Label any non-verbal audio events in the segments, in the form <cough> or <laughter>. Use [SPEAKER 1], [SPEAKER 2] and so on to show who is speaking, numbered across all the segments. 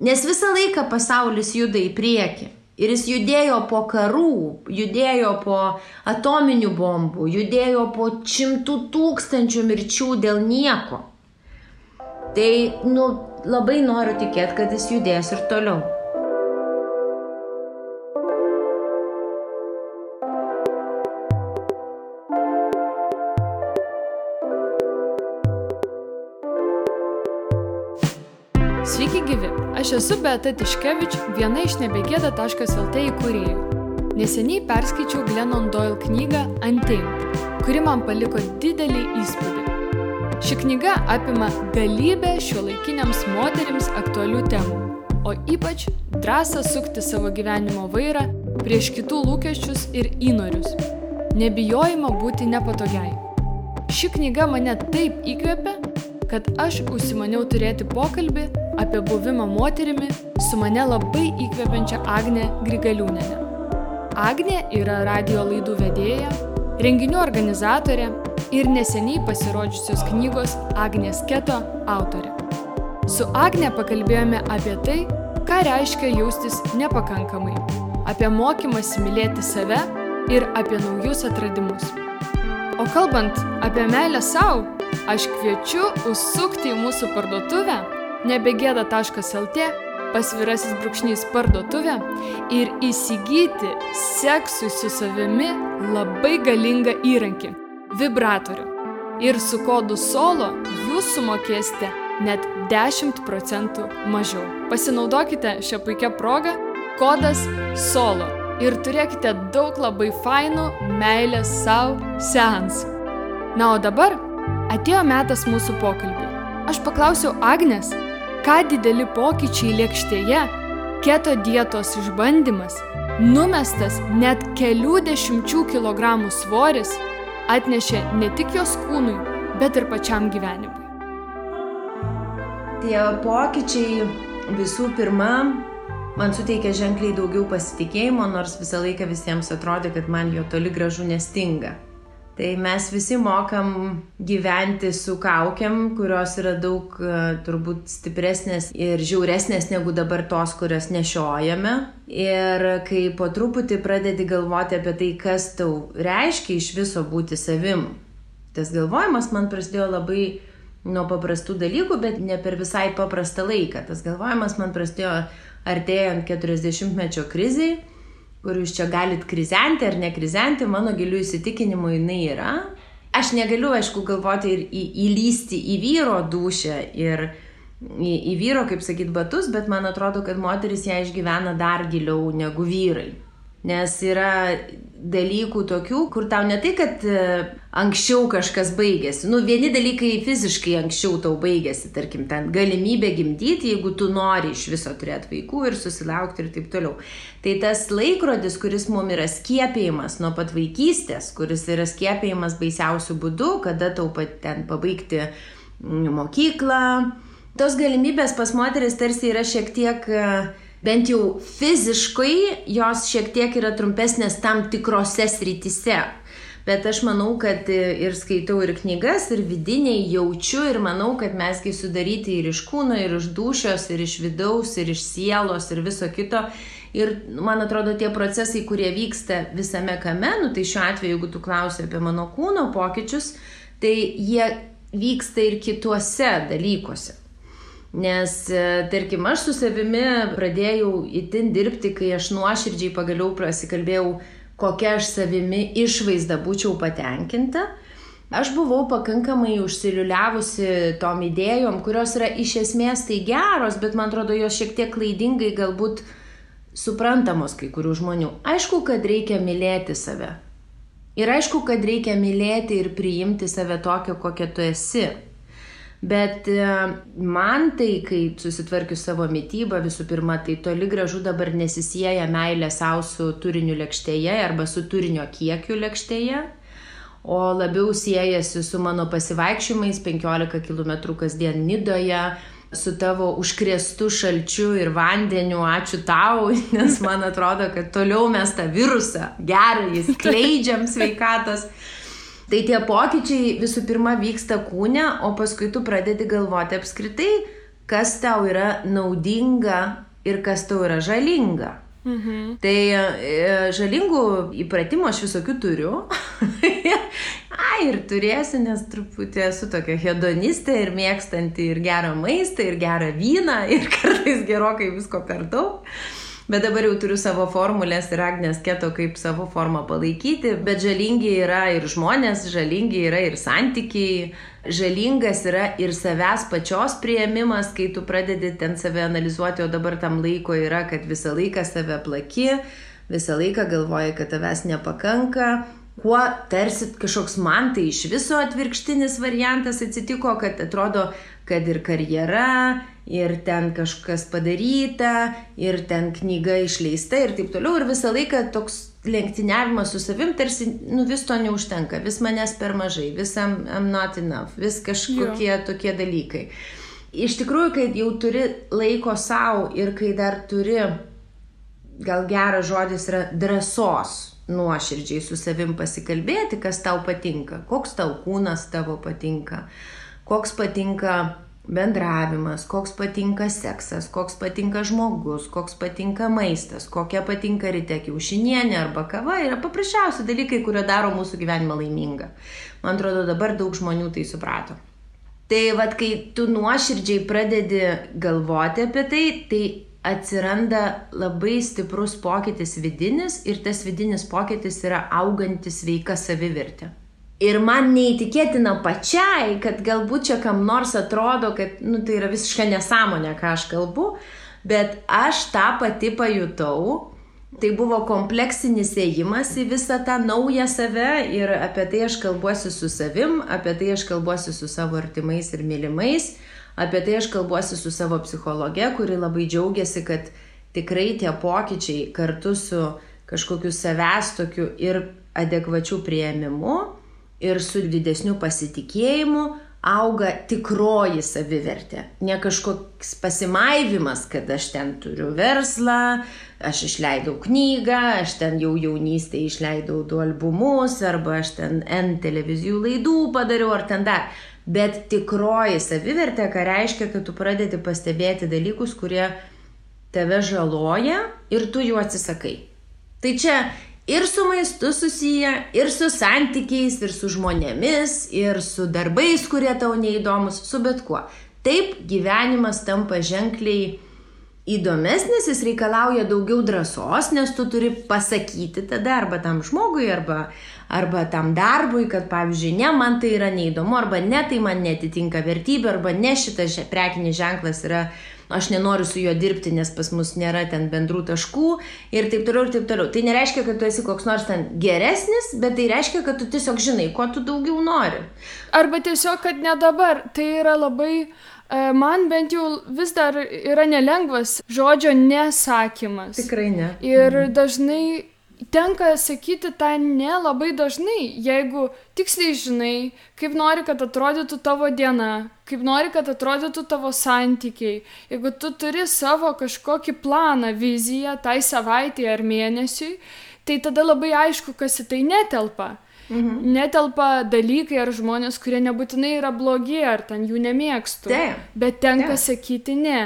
[SPEAKER 1] Nes visą laiką pasaulis juda į priekį. Ir jis judėjo po karų, judėjo po atominių bombų, judėjo po šimtų tūkstančių mirčių dėl nieko. Tai, nu, labai noriu tikėti, kad jis judės ir toliau.
[SPEAKER 2] Aš esu Beata Tiškevič, viena iš nebegėda.lt įkūrėjų. Neseniai perskaičiau Glennon Doyle knygą Untamed, kuri man paliko didelį įspūdį. Ši knyga apima galybę šiuolaikiniams moterims aktualių temų, o ypač drąsą sukti savo gyvenimo vairą prieš kitų lūkesčius ir įnorius, nebijojimą būti nepatogiai. Ši knyga mane taip įkvėpė, kad aš užsimaniau turėti pokalbį apie buvimą moterimi su mane labai įkvepiančia Agne Grigaliūnenė. Agne yra radio laidų vedėja, renginių organizatorė ir neseniai pasirodžiusios knygos Agnės Keto autorė. Su Agne pakalbėjome apie tai, ką reiškia jaustis nepakankamai, apie mokymąsi mylėti save ir apie naujus atradimus. O kalbant apie meilę savo, aš kviečiu užsukti į mūsų parduotuvę nebegėda.lt pasvirasis brūkšnys parduotuvę ir įsigyti seksui su savimi labai galingą įrankį - vibratorių. Ir su kodu solo jūs sumokėsite net 10 procentų mažiau. Pasinaudokite šią puikią progą - kodas solo ir turėkite daug labai fainų meilės savo seansų. Na o dabar atėjo metas mūsų pokalbiui. Aš paklausiau Agnes, ką dideli pokyčiai lėkštėje, keto dietos išbandymas, numestas net kelių dešimčių kilogramų svoris atnešė ne tik jos kūnui, bet ir pačiam gyvenimui.
[SPEAKER 1] Tie pokyčiai visų pirma man suteikia ženkliai daugiau pasitikėjimo, nors visą laiką visiems atrodė, kad man jo toli gražu nestinga. Tai mes visi mokam gyventi su kaukiam, kurios yra daug e, turbūt stipresnės ir žiauresnės negu dabar tos, kurias nešiojame. Ir kai po truputį pradedi galvoti apie tai, kas tau reiškia iš viso būti savim, tas galvojimas man prasidėjo labai nuo paprastų dalykų, bet ne per visai paprastą laiką. Tas galvojimas man prasidėjo artėjant 40-mečio kriziai kur jūs čia galit krizenti ar nekrizenti, mano gilių įsitikinimų jinai yra. Aš negaliu, aišku, galvoti ir į, įlysti į vyro dušę ir į, į vyro, kaip sakyt, batus, bet man atrodo, kad moteris ją išgyvena dar giliau negu vyrai. Nes yra dalykų tokių, kur tau ne tai, kad e, anksčiau kažkas baigėsi. Nu, vieni dalykai fiziškai anksčiau tau baigėsi, tarkim, ten galimybė gimdyti, jeigu tu nori iš viso turėti vaikų ir susilaukti ir taip toliau. Tai tas laikrodis, kuris mums yra skiepėjimas nuo pat vaikystės, kuris yra skiepėjimas baisiausių būdų, kada tau pat ten pabaigti mokyklą, tos galimybės pas moteris tarsi yra šiek tiek uh, bent jau fiziškai jos šiek tiek yra trumpesnės tam tikrose srityse. Bet aš manau, kad ir skaitau ir knygas, ir vidiniai jaučiu, ir manau, kad mesgi sudaryti ir iš kūno, ir iš dušios, ir iš vidaus, ir iš sielos, ir viso kito. Ir man atrodo, tie procesai, kurie vyksta visame kame, nu tai šiuo atveju, jeigu tu klausi apie mano kūno pokyčius, tai jie vyksta ir kituose dalykuose. Nes, e, tarkim, aš su savimi pradėjau įtin dirbti, kai aš nuoširdžiai pagaliau prasikalbėjau, kokia aš savimi išvaizda būčiau patenkinta. Aš buvau pakankamai užsiliuliavusi tom idėjom, kurios yra iš esmės tai geros, bet man atrodo, jos šiek tiek klaidingai galbūt suprantamos kai kurių žmonių. Aišku, kad reikia mylėti save. Ir aišku, kad reikia mylėti ir priimti save tokią, kokia tu esi. Bet e, man tai, kai susitvarkiu savo mytybą, visų pirma, tai toli gražu dabar nesisėja meilė savo su turiniu lėkštėje arba su turinio kiekiu lėkštėje, o labiau siejasi su mano pasivaikščiojimais 15 km kasdien Nidoje, su tavo užkrėstu šalčiu ir vandeniu, ačiū tau, <laughs> nes man atrodo, kad toliau mes tą virusą gerą, jis kleidžiam <laughs> sveikatos. Tai tie pokyčiai visų pirma vyksta kūne, o paskui tu pradedi galvoti apskritai, kas tau yra naudinga ir kas tau yra žalinga. Mhm. Tai e, žalingų įpratimų aš visokių turiu. <laughs> Ai, ir turėsiu, nes truputį esu tokia hedonistė ir mėgstanti ir gerą maistą, ir gerą vyną, ir kartais gerokai visko per daug. Bet dabar jau turiu savo formulės ir Agnės keto, kaip savo formą palaikyti. Bet žalingi yra ir žmonės, žalingi yra ir santykiai, žalingas yra ir savęs pačios prieimimas, kai tu pradedi ten save analizuoti, o dabar tam laiko yra, kad visą laiką save plaki, visą laiką galvoji, kad tavęs nepakanka. Kuo tarsi kažkoks man tai iš viso atvirkštinis variantas atsitiko, kad atrodo, kad ir karjera, ir ten kažkas padaryta, ir ten knyga išleista ir taip toliau. Ir visą laiką toks lenktyniavimas su savim, tarsi, nu vis to neužtenka, vis manęs per mažai, vis I'm, I'm not enough, vis kažkokie jo. tokie dalykai. Iš tikrųjų, kai jau turi laiko savo ir kai dar turi, gal geras žodis yra drąsos nuoširdžiai su savim pasikalbėti, kas tau patinka, koks tau kūnas tavo patinka, koks patinka bendravimas, koks patinka seksas, koks patinka žmogus, koks patinka maistas, kokia patinka ryte kiaušinienė arba kava yra paprasčiausi dalykai, kurie daro mūsų gyvenimą laimingą. Man atrodo, dabar daug žmonių tai suprato. Tai vad, kai tu nuoširdžiai pradedi galvoti apie tai, tai atsiranda labai stiprus pokytis vidinis ir tas vidinis pokytis yra augantis sveika savivertė. Ir man neįtikėtina pačiai, kad galbūt čia kam nors atrodo, kad nu, tai yra visiška nesąmonė, ką aš kalbu, bet aš tą pati pajutau. Tai buvo kompleksinis ėjimas į visą tą naują save ir apie tai aš kalbuosi su savim, apie tai aš kalbuosi su savo artimais ir mylimais, apie tai aš kalbuosi su savo psichologe, kuri labai džiaugiasi, kad tikrai tie pokyčiai kartu su kažkokiu savęs tokiu ir adekvačiu prieimimu ir su didesniu pasitikėjimu auga tikroji savivertė. Ne kažkoks pasimaivimas, kad aš ten turiu verslą, aš išleidau knygą, aš ten jau jaunystėje išleidau du albumus, arba aš ten N televizijų laidų padariau, ar ten dar. Bet tikroji savivertė, ką reiškia, kad tu pradedi pastebėti dalykus, kurie tave žaloja ir tu jų atsisakai. Tai čia ir su maistu susiję, ir su santykiais, ir su žmonėmis, ir su darbais, kurie tau neįdomus, su bet kuo. Taip gyvenimas tampa ženkliai įdomesnis, jis reikalauja daugiau drąsos, nes tu turi pasakyti tada arba tam žmogui, arba, arba tam darbui, kad pavyzdžiui, ne, man tai yra neįdomu, arba ne, tai man netitinka vertybė, arba ne, šitas prekinis ženklas yra aš nenoriu su juo dirbti, nes pas mus nėra ten bendrų taškų ir taip toliau ir taip toliau. Tai nereiškia, kad tu esi koks nors ten geresnis, bet tai reiškia, kad tu tiesiog žinai, ko tu daugiau nori.
[SPEAKER 2] Arba tiesiog, kad ne dabar. Tai yra labai e, man bent jau vis dar yra nelengvas žodžio nesakymas.
[SPEAKER 1] Tikrai ne.
[SPEAKER 2] Ir mhm. dažnai tenka sakyti tą ne labai dažnai, jeigu tiksliai žinai, kaip nori, kad atrodytų tavo diena, kaip nori, kad atrodytų tavo santykiai, jeigu tu turi savo kažkokį planą, viziją tai savaitėje ar mėnesiui, tai tada labai aišku, kas į tai netelpa. Mhm. Netelpa dalykai ar žmonės, kurie nebūtinai yra blogi, ar ten jų nemėgstu.
[SPEAKER 1] Taip.
[SPEAKER 2] Bet tenka Taip. sakyti ne.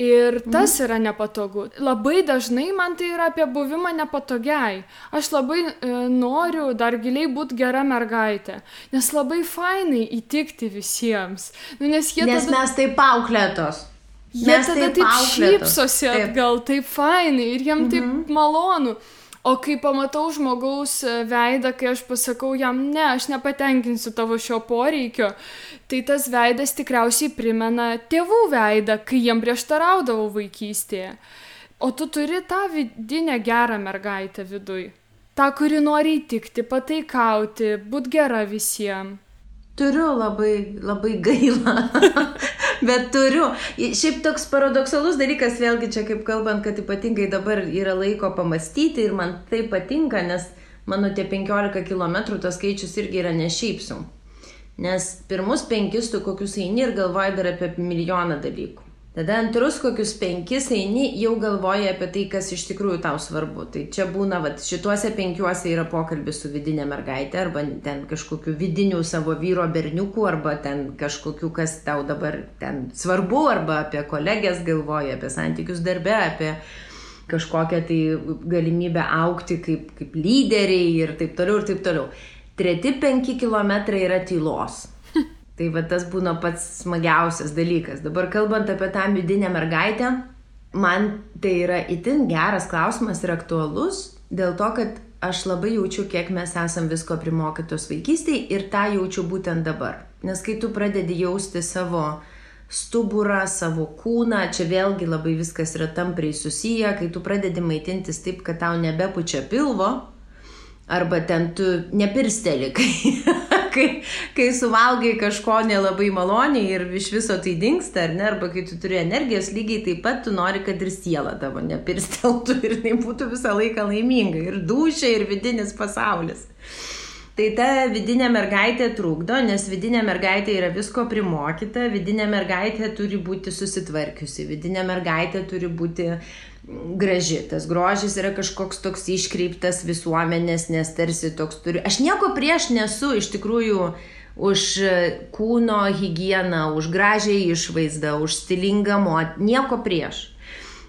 [SPEAKER 2] Ir tas mhm. yra nepatogu. Labai dažnai man tai yra apie buvimą nepatogiai. Aš labai e, noriu dar giliai būti gera mergaitė, nes labai fainai įtikti visiems. Nu, nes
[SPEAKER 1] nes tada... mes taip auklėtos.
[SPEAKER 2] Jie mes tada taip, taip šypsosi atgal, taip. fainai ir jiem mhm. taip malonu. O kai pamatau žmogaus e, veidą, kai aš pasakau jam, ne, aš nepatenkinsiu tavo šio poreikio, tai tas veidas tikriausiai primena tėvų veidą, kai jiem prieštaraudavau vaikystėje. O tu turi tą vidinę gerą mergaitę viduj. Ta, kuri nori įtikti, pataikauti, būti gera visiems.
[SPEAKER 1] Turiu labai, labai gaila. <laughs> Bet turiu. Šiaip toks paradoksalus dalykas, vėlgi čia kaip kalbant, kad ypatingai dabar yra laiko pamastyti ir man tai patinka, nes mano tie 15 km tas skaičius irgi yra ne šiaip su. Nes pirmus penkis tu kokius eini ir galvoji dar apie milijoną dalykų. Tada antrus kokius penkis eini, jau galvoji apie tai, kas iš tikrųjų tau svarbu. Tai čia būna, va, šituose penkiuose yra pokalbis su vidinė mergaitė, arba ten kažkokiu vidiniu savo vyro berniuku, arba ten kažkokiu, kas tau dabar ten svarbu, arba apie kolegės galvoji, apie santykius darbe, apie kažkokią tai galimybę aukti kaip, kaip lyderiai ir taip toliau ir taip toliau. Treti penki kilometrai yra tylos Tai va tas būna pats smagiausias dalykas. Dabar kalbant apie tą vidinę mergaitę, man tai yra itin geras klausimas ir aktualus dėl to, kad aš labai jaučiu, kiek mes esam visko primokytos vaikystėje ir tą jaučiu būtent dabar. Nes kai tu pradedi jausti savo stuburą, savo kūną, čia vėlgi labai viskas yra tampriai susiję, kai tu pradedi maitintis taip, kad tau nebepučia pilvo, arba ten tu nepirsteli, <laughs> kai kai, kai suvalgai kažko nelabai maloniai ir iš viso tai dinksta, ar ne, arba kai tu turi energijos, lygiai taip pat tu nori, kad ir siela tavo nepirsteltų <laughs> ir tai būtų visą laiką laiminga. Ir dušia, ir vidinis pasaulis. Tai ta vidinė mergaitė trukdo, nes vidinė mergaitė yra visko primokyta, vidinė mergaitė turi būti susitvarkiusi, vidinė mergaitė turi būti graži. Tas grožis yra kažkoks toks iškreiptas visuomenės, nes tarsi toks turi. Aš nieko prieš nesu iš tikrųjų už kūno higieną, už gražią išvaizdą, už stilingą moterį, nieko prieš.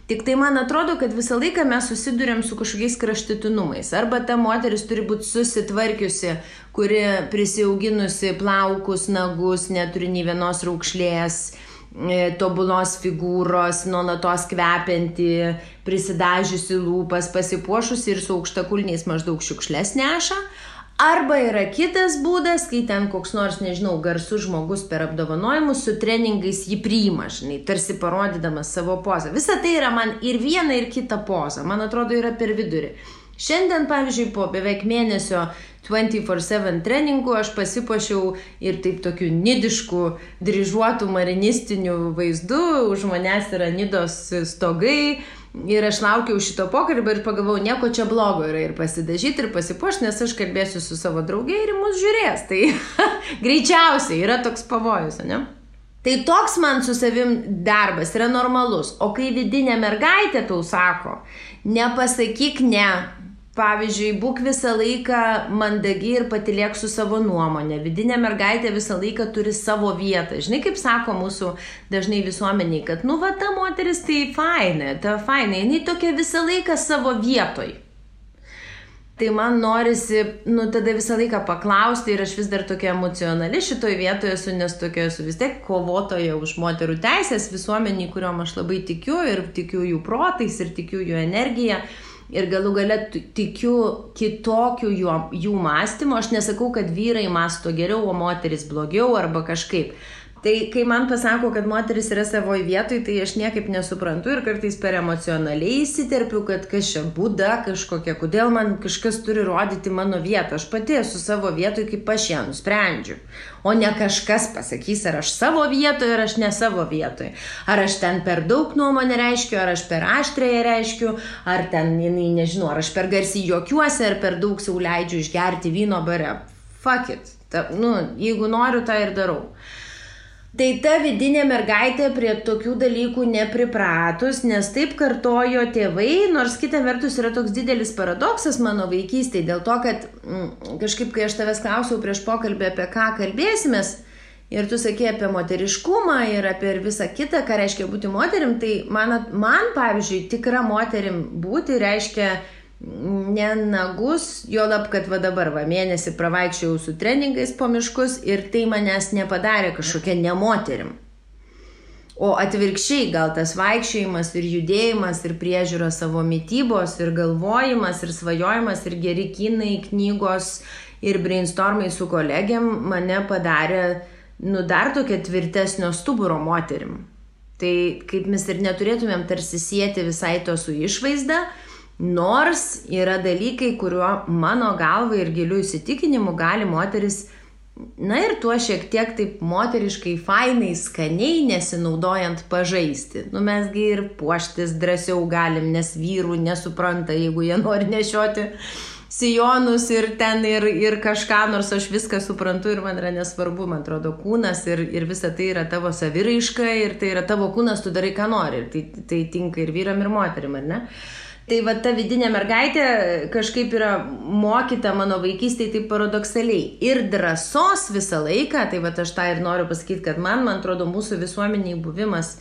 [SPEAKER 1] Tik tai man atrodo, kad visą laiką mes susidurėm su kažkokiais kraštitinumais. Arba ta moteris turi būti susitvarkiusi, kuri prisiauginusi plaukus, nagus, neturi nei vienos raukšlės, e, tobulos figūros, nuolatos kvepianti, prisidažiusi lūpas, pasipuošusi ir su aukštakulniais maždaug šiukšlės neša. Arba yra kitas būdas, kai ten koks nors, nežinau, garsus žmogus per apdovanojimus su treningais jį priima, žinai, tarsi parodydamas savo pozą. Visa tai yra man ir viena, ir kita poza. Man atrodo, yra per vidurį. Šiandien, pavyzdžiui, po beveik mėnesio 24-7 treningų aš pasipošiau ir taip tokiu nidišku, dryžuotų marinistiniu vaizdu, už manęs yra nidos stogai Ir aš laukiau šito pokalbio ir pagalvojau, nieko čia blogo yra ir pasidažyti, ir pasipuošti, nes aš kalbėsiu su savo draugė ir mus žiūrės. Tai <laughs> greičiausiai yra toks pavojus, ne? Tai toks man su savim darbas yra normalus. O kai vidinė mergaitė tau sako, nepasakyk ne, Pavyzdžiui, būk visą laiką mandagi ir patilėk su savo nuomonė. Vidinė mergaitė visą laiką turi savo vietą. Žinai, kaip sako mūsų dažnai visuomeniai, kad, nu, va, ta moteris tai faina, ta faina, jinai tokia visą laiką savo vietoj. Tai man norisi, nu, tada visą laiką paklausti ir aš vis dar tokia emocionali šitoje vietoje esu, nes tokia esu vis tiek kovotoja už moterų teisės visuomeniai, kuriuom aš labai tikiu ir tikiu jų protais ir tikiu jų energiją ir galų gale tikiu kitokiu jų, jų mąstymu. Aš nesakau, kad vyrai masto geriau, o moteris blogiau arba kažkaip. Tai kai man pasako, kad moteris yra savoje vietoje, tai aš niekaip nesuprantu ir kartais per emocionaliai įsiterpiu, kad kas čia būda kažkokia, kodėl man kažkas turi rodyti mano vietą. Aš pati esu savo vietoje, kaip aš ją nusprendžiu. O ne kažkas pasakys, ar aš savo vietoje, ar aš ne savo vietoje. Ar aš ten per daug nuomonę reiškiu, ar aš per aštrėje reiškiu, ar ten, nežinau, ar aš per garsiai juokiuosi, ar per daug sauliaidžiu išgerti vyno bare. Fuck it. Ta, nu, jeigu noriu, tą ir darau. Tai ta vidinė mergaitė prie tokių dalykų nepripratus, nes taip kartojo tėvai, nors kita vertus yra toks didelis paradoksas mano vaikystėje, dėl to, kad mm, kažkaip, kai aš tavęs klausiau prieš pokalbį, apie ką kalbėsimės, ir tu sakė apie moteriškumą ir apie visą kitą, ką reiškia būti moterim, tai man, man pavyzdžiui, tikra moterim būti reiškia ne nagus, jo lab, kad va dabar, va mėnesį pravaikščiau su treningais po miškus ir tai manęs nepadarė kažkokia nemoterim. O atvirkščiai, gal tas vaikščiojimas ir judėjimas ir priežiūra savo mytybos ir galvojimas ir svajojimas ir geri kinai, knygos ir brainstormai su kolegiam mane padarė, nu, dar tokia tvirtesnio stuburo moterim. Tai kaip mes ir neturėtumėm tarsi sieti visai to su išvaizda, Nors yra dalykai, kuriuo mano galva ir giliu įsitikinimu gali moteris, na ir tuo šiek tiek taip moteriškai, fainai, skaniai nesinaudojant pažaisti. Nu mesgi ir puoštis drąsiau galim, nes vyrų nesupranta, jeigu jie nori nešioti sijonus ir ten ir, ir kažką, nors aš viską suprantu ir man yra nesvarbu, man atrodo, kūnas ir, ir visa tai yra tavo saviraiška ir tai yra tavo kūnas, tu darai ką nori. Ir tai, tai tinka ir vyram, ir moterim, ar ne? Tai va ta vidinė mergaitė kažkaip yra mokyta mano vaikystėje taip paradoksaliai. Ir drąsos visą laiką, tai va aš tą ir noriu pasakyti, kad man, man atrodo, mūsų visuomeniai buvimas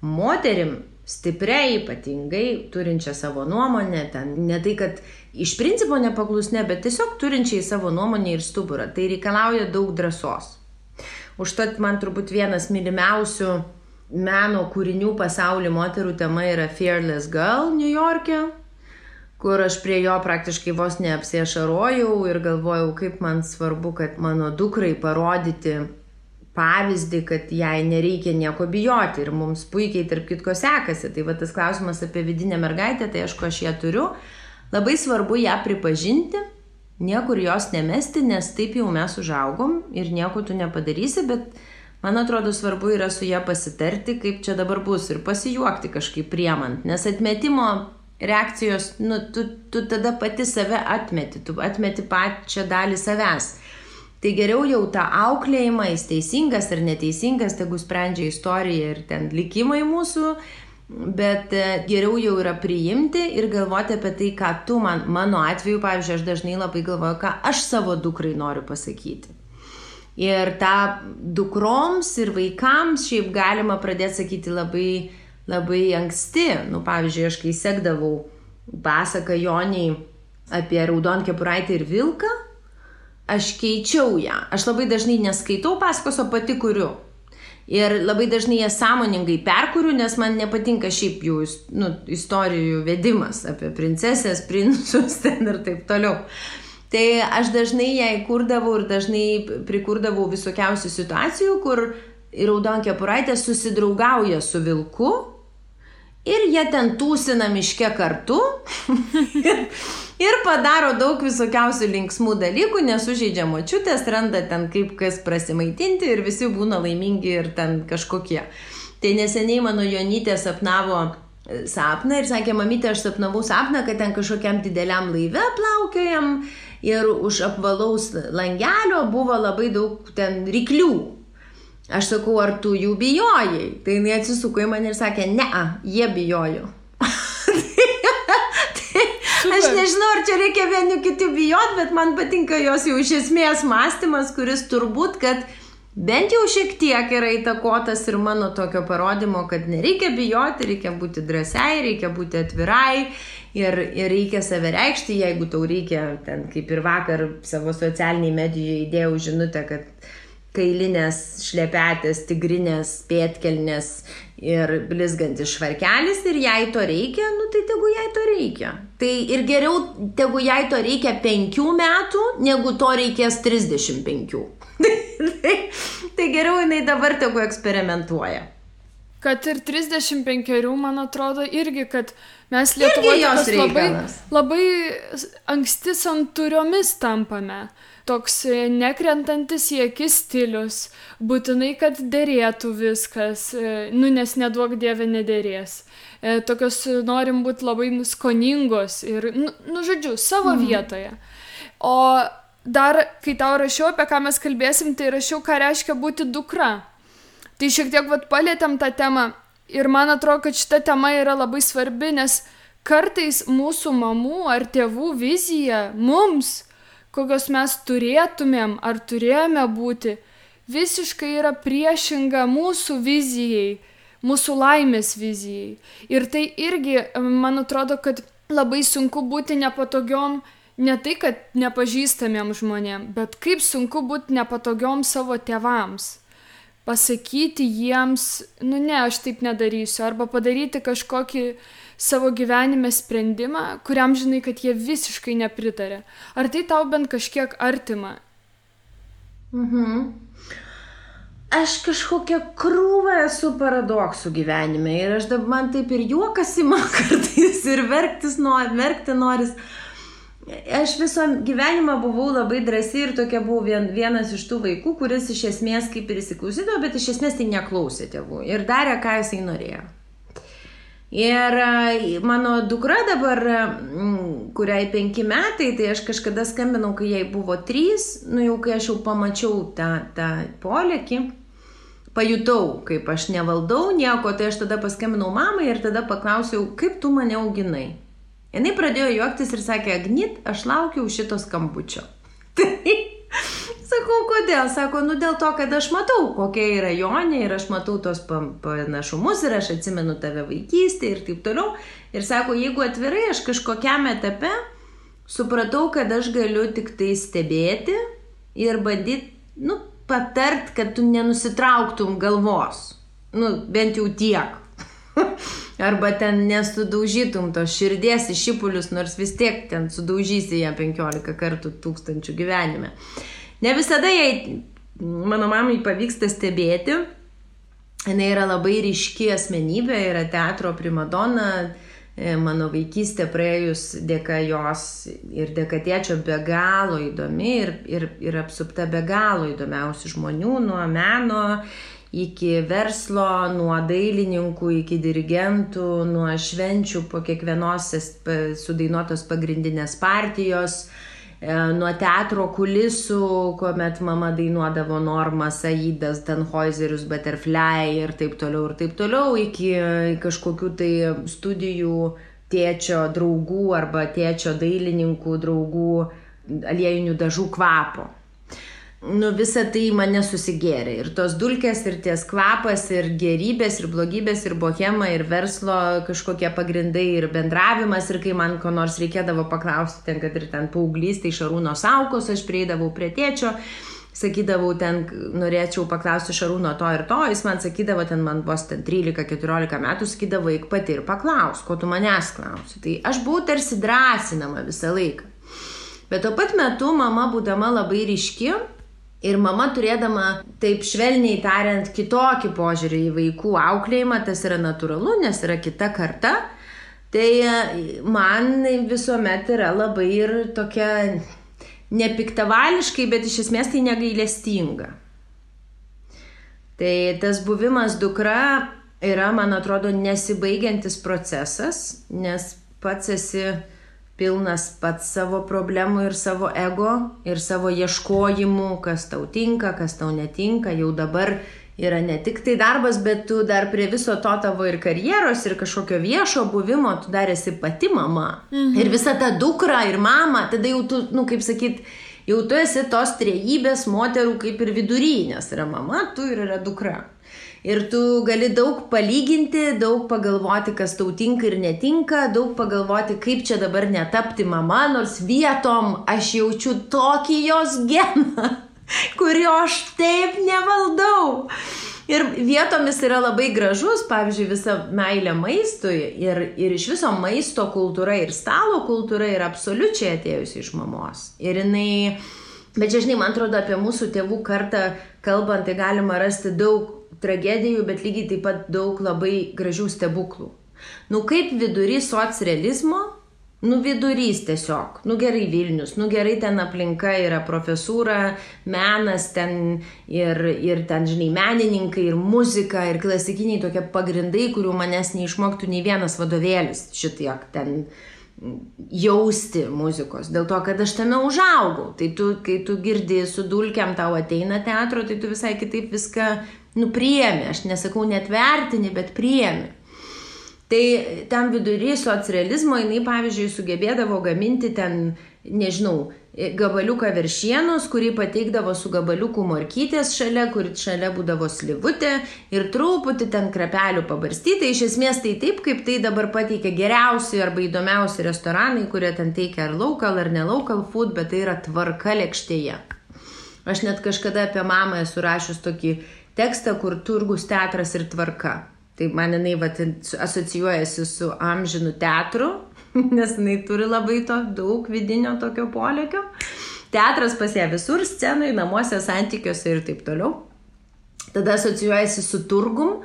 [SPEAKER 1] moterim stipriai, ypatingai, turinčią savo nuomonę, ten ne tai, kad iš principo nepaklusne, bet tiesiog turinčiai savo nuomonę ir stuburą. Tai reikalauja daug drąsos. Užtat man turbūt vienas mylimiausių meno kūrinių pasaulio moterų tema yra Fearless Girl New York'e, kur aš prie jo praktiškai vos neapsiešarojau ir galvojau, kaip man svarbu, kad mano dukrai parodyti pavyzdį, kad jai nereikia nieko bijoti ir mums puikiai tarp kitko sekasi. Tai va tas klausimas apie vidinę mergaitę, tai aišku, aš ją turiu. Labai svarbu ją pripažinti, niekur jos nemesti, nes taip jau mes užaugom ir nieko tu nepadarysi, bet man atrodo svarbu yra su ją pasitarti, kaip čia dabar bus ir pasijuokti kažkaip priemant, nes atmetimo reakcijos, nu, tu, tu tada pati save atmeti, tu atmeti pačią dalį savęs. Tai geriau jau tą auklėjimą, jis teisingas ar neteisingas, tegu sprendžia istorija ir ten likimai mūsų, bet e, geriau jau yra priimti ir galvoti apie tai, ką tu man, mano atveju, pavyzdžiui, aš dažnai labai galvoju, ką aš savo dukrai noriu pasakyti. Ir tą dukroms ir vaikams šiaip galima pradėti sakyti labai, labai anksti. Nu, pavyzdžiui, aš kai sekdavau pasaką Joniai apie raudonkepuraitę ir vilką, aš keičiau ją. Aš labai dažnai neskaitau pasakos, o pati kuriu. Ir labai dažnai jas sąmoningai perkuriu, nes man nepatinka šiaip jų nu, istorijų vedimas apie princesės, princus <laughs> ten ir taip toliau. Tai aš dažnai jai kurdavau ir dažnai prikurdavau visokiausių situacijų, kur raudonkė puraitė susidraugauja su vilku ir jie ten tūsina miške kartu. <laughs> ir padaro daug visokiausių linksmų dalykų, nesužeidžia močiutės, randa ten kaip kas prasimaitinti ir visi būna laimingi ir ten kažkokie. Tai neseniai mano Jonytė sapnavo e, sapną ir sakė, mamytė, aš sapnavau sapną, kad ten kažkokiam dideliam laive plaukiojam ir už apvalaus langelio buvo labai daug ten ryklių. Aš sakau, ar tu jų bijojai? Tai jinai atsisuko į mane ir sakė, ne, jie bijojo. <laughs> Super. Aš nežinau, ar čia reikia vieni kitų bijot, bet man patinka jos jau iš esmės mąstymas, kuris turbūt, kad bent jau šiek tiek yra įtakotas ir mano tokio parodymo, kad nereikia bijoti, reikia būti drąsiai, reikia būti atvirai ir, ir reikia save reikšti, jeigu tau reikia, ten kaip ir vakar savo socialiniai medijoje įdėjau žinutę, kad kailinės šlepetės, tigrinės, pėtkelnės ir blizgantis švarkelis ir jai to reikia, nu tai tegu jai to reikia. Tai ir geriau tegu jai to reikia penkių metų, negu to reikės 35. <laughs> tai, geriau jinai dabar tegu eksperimentuoja.
[SPEAKER 2] Kad ir 35, man atrodo, irgi, kad mes Lietuvoje labai, labai anksti santuriomis tampame toks e, nekrentantis į akis stilius, būtinai, kad dėrėtų viskas, e, nu nes neduok dievė nedėrės. E, tokios norim būti labai skoningos ir, nu, nu žodžiu, savo mm. vietoje. O dar, kai tau rašiau, apie ką mes kalbėsim, tai rašiau, ką reiškia būti dukra. Tai šiek tiek vat palėtėm tą temą ir man atrodo, kad šita tema yra labai svarbi, nes kartais mūsų mamų ar tėvų vizija mums kokios mes turėtumėm ar turėjome būti, visiškai yra priešinga mūsų vizijai, mūsų laimės vizijai. Ir tai irgi, man atrodo, kad labai sunku būti nepatogiom, ne tai, kad nepažįstamiem žmonėm, bet kaip sunku būti nepatogiom savo tėvams. Pasakyti jiems, nu ne, aš taip nedarysiu, arba padaryti kažkokį savo gyvenime sprendimą, kuriam žinai, kad jie visiškai nepritarė. Ar tai tau bent kažkiek artima?
[SPEAKER 1] Mhm. Aš kažkokią krūvą esu paradoksų gyvenime ir aš dabar man taip ir juokasi man <laughs> kartais ir verktis nori, verkti noris. Aš viso gyvenimą buvau labai drąsi ir tokia buvau vien, vienas iš tų vaikų, kuris iš esmės kaip ir įsiklausydavo, bet iš esmės tai neklausė tėvų ir darė, ką jisai norėjo. Ir mano dukra dabar, kuriai penki metai, tai aš kažkada skambinau, kai jai buvo trys, nu jau kai aš jau pamačiau tą, tą polėkį, pajutau, kaip aš nevaldau nieko, tai aš tada paskambinau mamai ir tada paklausiau, kaip tu mane auginai. Jis pradėjo juoktis ir sakė, Agnit, aš laukiau šito skambučio. <laughs> Tai Sakau, kodėl? Sako, nu dėl to, kad aš matau, kokia yra Jonė ir aš matau tos panašumus ir aš atsimenu tave vaikystėje ir taip toliau. Ir sako, jeigu atvirai, aš kažkokiam etape supratau, kad aš galiu tik tai stebėti ir bandyti, nu, patart, kad tu nenusitrauktum galvos. Nu, bent jau tiek. <laughs> Arba ten nesudaužytum tos širdies į šipulius, nors vis tiek ten sudaužysi ją 15 kartų tūkstančių gyvenime. Ne visada jai, mano mamai pavyksta stebėti. Jis yra labai ryški asmenybė, yra teatro primadona. E, mano vaikystė praėjus dėka jos ir dėka tėčio be galo įdomi ir, ir, ir apsupta be galo įdomiausių žmonių, nuo meno iki verslo, nuo dailininkų iki dirigentų, nuo švenčių po kiekvienos sudainuotos pagrindinės partijos, E, nuo teatro kulisų, kuomet mama dainuodavo Normas, Aidas, Danhoizerius, Butterfly ir taip toliau ir taip toliau, iki kažkokių tai studijų tėčio draugų arba tėčio dailininkų draugų aliejinių dažų kvapo nu, visa tai mane susigėrė. Ir tos dulkės, ir ties kvapas, ir gerybės, ir blogybės, ir bohema, ir verslo kažkokie pagrindai, ir bendravimas. Ir kai man ko nors reikėdavo paklausti, ten, kad ir ten paauglystai Šarūno saukos, aš prieidavau prie tėčio. Sakydavau, ten norėčiau paklausti Šarūno to ir to, jis man sakydavo, ten man ten 13-14 metų, sakydavo, eik pati ir paklaus, ko tu manęs klausi. Tai aš buvau tarsi drąsinama visą laiką. Bet tuo pat metu mama, būdama labai ryški, Ir mama turėdama, taip švelniai tariant, kitokį požiūrį į vaikų auklėjimą, tas yra natūralu, nes yra kita karta, tai e, man visuomet yra labai ir tokia nepiktavališkai, bet iš esmės tai negailestinga. Tai tas buvimas dukra yra, man atrodo, nesibaigiantis procesas, nes pats esi pilnas pats savo problemų ir savo ego ir savo ieškojimų, kas tau tinka, kas tau netinka, jau dabar yra ne tik tai darbas, bet tu dar prie viso to tavo ir karjeros, ir kažkokio viešo buvimo, tu dar esi pati mama. Mhm. Ir visa ta dukra ir mama, tada jau tu, nu kaip sakyt, jau tu esi tos trejybės moterų kaip ir vidury, nes yra mama, tu ir yra dukra. Ir tu gali daug palyginti, daug pagalvoti, kas tau tinka ir netinka, daug pagalvoti, kaip čia dabar netapti mama, nors vietom aš jaučiu tokį jos geną, <laughs> kurio aš taip nevaldau. Ir vietomis yra labai gražus, pavyzdžiui, visa meilė maistui ir, ir iš viso maisto kultūra ir stalo kultūra yra absoliučiai atėjusi iš mamos. Ir jinai, bet čia žinai, man atrodo, apie mūsų tėvų kartą kalbant, tai galima rasti daug tragedijų, bet lygiai taip pat daug labai gražių stebuklų. Nu kaip vidury socrealizmo, nu vidurys tiesiog, nu gerai Vilnius, nu gerai ten aplinka yra profesūra, menas ten ir, ir ten, žinai, menininkai ir muzika ir klasikiniai tokie pagrindai, kurių manęs neišmoktų nei vienas vadovėlis šitiek ten jausti muzikos, dėl to, kad aš tame užaugau. Tai tu, kai tu girdi su dulkiam tau ateina teatro, tai tu visai kitaip viską nu priemi, aš nesakau net vertini, bet priemi. Tai tam vidury socrealizmo jinai, pavyzdžiui, sugebėdavo gaminti ten, nežinau, gabaliuką veršienos, kurį pateikdavo su gabaliuku morkytės šalia, kur šalia būdavo slivutė ir truputį ten krapelių pabarstyti. Iš esmės tai taip, kaip tai dabar pateikia geriausi arba įdomiausi restoranai, kurie ten teikia ar local ar ne local food, bet tai yra tvarka lėkštėje. Aš net kažkada apie mamą esu rašius tokį tekstą, kur turgus teatras ir tvarka. Tai man jinai vat, asocijuojasi su amžinu teatru, <laughs> nes jinai turi labai to daug vidinio tokio polėkio. Teatras pas ją visur, scenoje, namuose, santykiuose ir taip toliau. Tada asocijuojasi su turgum,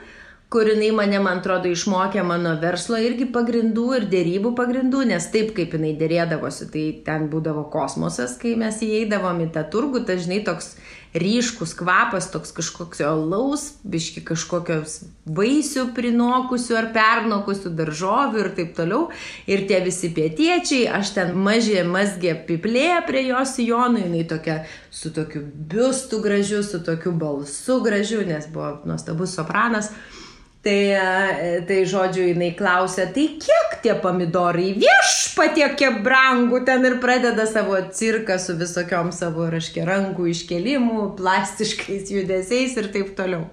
[SPEAKER 1] kur jinai mane, man atrodo, išmokė mano verslo irgi pagrindų ir dėrybų pagrindų, nes taip kaip jinai dėrėdavosi, tai ten būdavo kosmosas, kai mes įeidavom į tą turgų, tai žinai toks ryškus kvapas, toks kažkoks alaus, biški kažkokios vaisių prinokusių ar pernokusių daržovių ir taip toliau. Ir tie visi pietiečiai, aš ten mažė mazgė piplė prie jos sijonų, jinai tokia su tokiu biustu gražiu, su tokiu balsu gražiu, nes buvo nuostabus sopranas. Tai, e, tai žodžiu, jinai klausia, tai kiek tie pomidorai viešpatie, kiek brangų ten ir pradeda savo cirką su visokiom savo, raškia, rankų iškelimu, plastiškais judesiais ir taip toliau.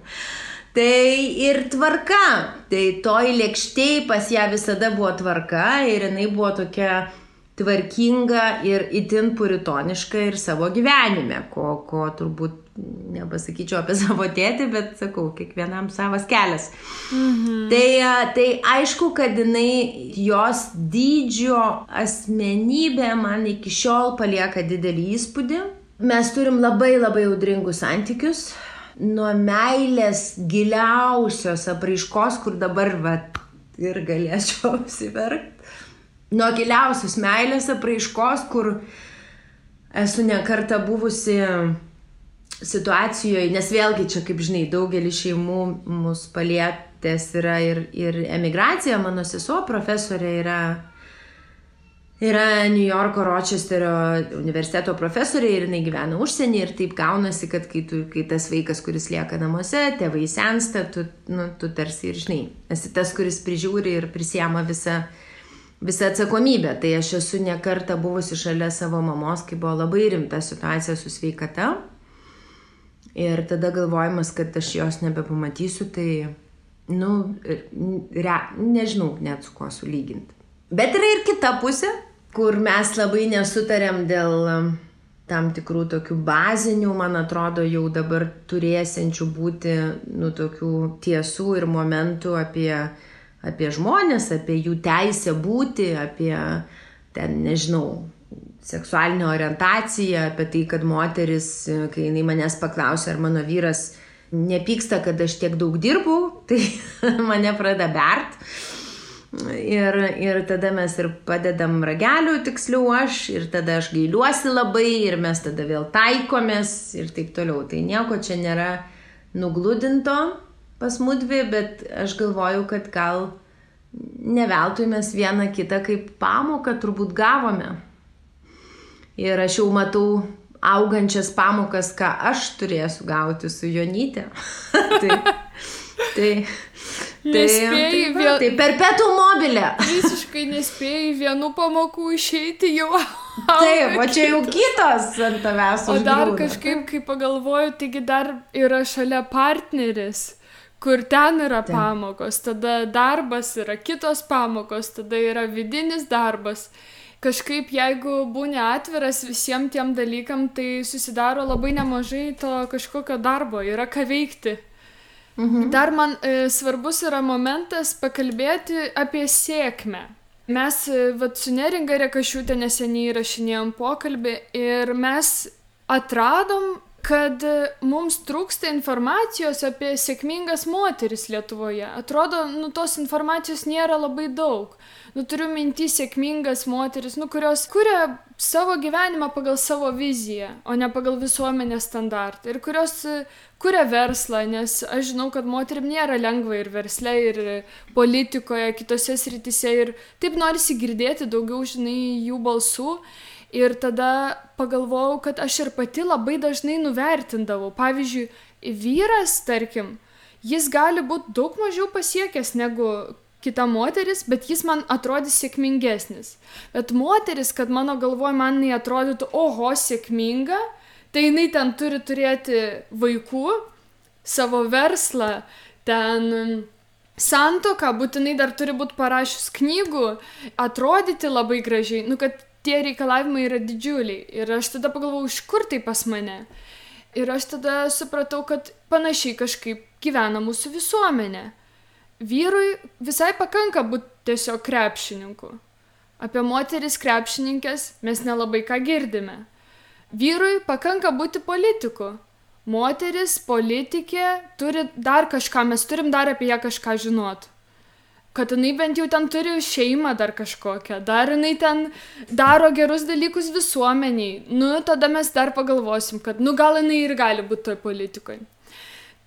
[SPEAKER 1] Tai ir tvarka, tai toj lėkštėj pas ją visada buvo tvarka ir jinai buvo tokia tvarkinga ir itin puritoniška ir savo gyvenime, ko, ko turbūt nepasakyčiau apie <laughs> savo tėtį, bet sakau, kiekvienam savas kelias. Mhm. Tai, tai aišku, kad jinai, jos dydžio asmenybė man iki šiol palieka didelį įspūdį. Mes turim labai labai audringus santykius. Nuo meilės giliausios apraiškos, kur dabar va, ir galėčiau <laughs> apsiverkti. Nuo giliausios meilės apraiškos, kur esu nekarta buvusi situacijoje, nes vėlgi čia, kaip žinai, daugelis šeimų mus palietęs yra ir, ir emigracija, mano sesuo profesorė yra, yra New Yorko Rochesterio universiteto profesorė ir jinai gyvena užsienį ir taip gaunasi, kad kai, tu, kai tas vaikas, kuris lieka namuose, tėvai sensta, tu, nu, tu tarsi ir žinai, esi tas, kuris prižiūri ir prisiema visą visą atsakomybę. Tai aš esu nekarta buvusi šalia savo mamos, kai buvo labai rimta situacija su sveikata. Ir tada galvojimas, kad aš jos nebepamatysiu, tai, nu, re, nežinau net su kuo sulyginti. Bet yra ir kita pusė, kur mes labai nesutarėm dėl um, tam tikrų tokių bazinių, man atrodo, jau dabar turėsiančių būti, nu, tokių tiesų ir momentų apie, apie žmonės, apie jų teisę būti, apie ten, nežinau, seksualinę orientaciją, apie tai, kad moteris, kai jinai manęs paklausė, ar mano vyras nepyksta, kad aš tiek daug dirbu, <laughs> tai mane pradeda bert. Ir, ir tada mes ir padedam ragelių, tiksliau aš, ir tada aš gailiuosi labai, ir mes tada vėl taikomės ir taip toliau. Tai nieko čia nėra nugludinto pas mudvi, bet aš galvoju, kad gal neveltui mes vieną kitą kaip pamoką turbūt gavome. Ir aš jau matau augančias pamokas, ką aš turėsiu gauti su Jonytė. <laughs> tai, tai,
[SPEAKER 2] tai, tai, vėl...
[SPEAKER 1] tai per pietų mobilę.
[SPEAKER 2] Visiškai nespėjai vienų pamokų išeiti jau. <laughs>
[SPEAKER 1] Taip, o čia jau kitos ant tavęs.
[SPEAKER 2] O dar kažkaip, kai pagalvoju, taigi dar yra šalia partneris kur ten yra ten. pamokos, tada darbas yra kitos pamokos, tada yra vidinis darbas kažkaip jeigu būni atviras visiem tiem dalykam, tai susidaro labai nemažai to kažkokio darbo, yra ką veikti. Mhm. Dar man e, svarbus yra momentas pakalbėti apie sėkmę. Mes e, vat, su Neringa Rekašiūtė neseniai rašinėjom pokalbį ir mes atradom kad mums trūksta informacijos apie sėkmingas moteris Lietuvoje. Atrodo, nu, tos informacijos nėra labai daug. Nu, turiu minti sėkmingas moteris, nu, kurios kuria savo gyvenimą pagal savo viziją, o ne pagal visuomenės standartą. Ir kurios kuria verslą, nes aš žinau, kad moterim nėra lengva ir versle, ir politikoje, kitose sritise. Ir taip norisi girdėti daugiau, žinai, jų balsų. Ir tada pagalvojau, kad aš ir pati labai dažnai nuvertindavau. Pavyzdžiui, vyras, tarkim, jis gali būti daug mažiau pasiekęs negu kita moteris, bet jis man atrodys sėkmingesnis. Bet moteris, kad mano galvoj man jinai atrodytų, oho, sėkminga, tai jinai ten turi turėti vaikų, savo verslą, ten santoką, būtinai dar turi būti parašius knygų, atrodyti labai gražiai, nu kad tie reikalavimai yra didžiuliai. Ir aš tada pagalvojau, iš kur tai pas mane. Ir aš tada supratau, kad panašiai kažkaip gyvena mūsų visuomenė. Vyrui visai pakanka būti tiesiog krepšininku. Apie moteris krepšininkės mes nelabai ką girdime. Vyrui pakanka būti politiku, moteris, politikė, turi dar kažką, mes turim dar apie ją kažką žinot. Kad jinai bent jau ten turi šeimą dar kažkokią, dar jinai ten daro gerus dalykus visuomeniai. Nu, tada mes dar pagalvosim, kad, nu, gal jinai ir gali būti toj politikoje.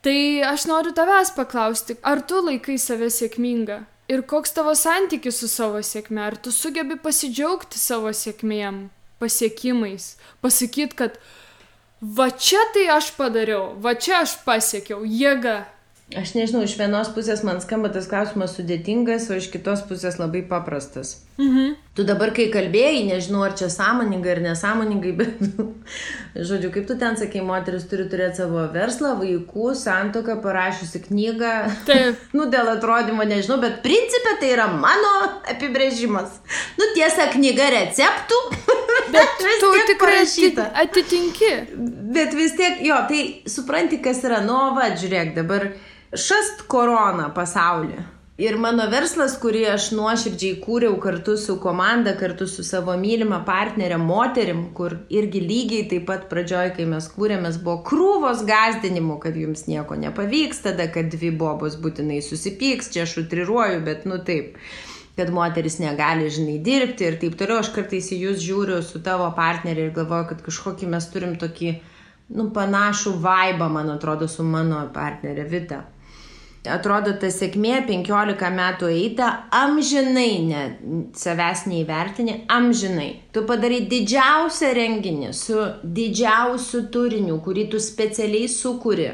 [SPEAKER 2] Tai aš noriu tavęs paklausti, ar tu laikai save sėkminga? Ir koks tavo santykis su savo sėkme? Ar tu sugebi pasidžiaugti savo sėkmėm, pasiekimais? Pasakyti, kad va čia tai aš padariau, va čia aš pasiekiau, jėga,
[SPEAKER 1] Aš nežinau, iš vienos pusės man skamba tas klausimas sudėtingas, o iš kitos pusės labai paprastas. Mhm. Tu dabar, kai kalbėjai, nežinau, ar čia sąmoningai ar nesąmoningai, <laughs> bet, žodžiu, kaip tu ten sakai, moteris turi turėti savo verslą, vaikų, santoką, parašiusi knygą.
[SPEAKER 2] Taip. <laughs>
[SPEAKER 1] nu, dėl atrodymo nežinau, bet principė tai yra mano apibrėžimas. Nu, tiesa, knyga receptų. <laughs>
[SPEAKER 2] Bet tu tikrai parašyta. atitinki.
[SPEAKER 1] Bet vis tiek, jo, tai supranti, kas yra, nu, va, žiūrėk, dabar šast korona pasaulį. Ir mano verslas, kurį aš nuoširdžiai kūriau kartu su komanda, kartu su savo mylimą partnerę moterim, kur irgi lygiai taip pat pradžioj, kai mes kūrėmės, buvo krūvos gazdinimų, kad jums nieko nepavyks, tada, kad dvi bobos būtinai susipyks, čia aš utriruoju, bet nu taip kad moteris negali, žinai, dirbti ir taip toliau. Aš kartais į jūs žiūriu su tavo partneriu ir galvoju, kad kažkokį mes turim tokį, nu, panašų vaibą, man atrodo, su mano partnerė Vita atrodo ta sėkmė 15 metų eita, amžinai ne, savęs neįvertini, amžinai. Tu padarai didžiausią renginį su didžiausiu turiniu, kurį tu specialiai sukūri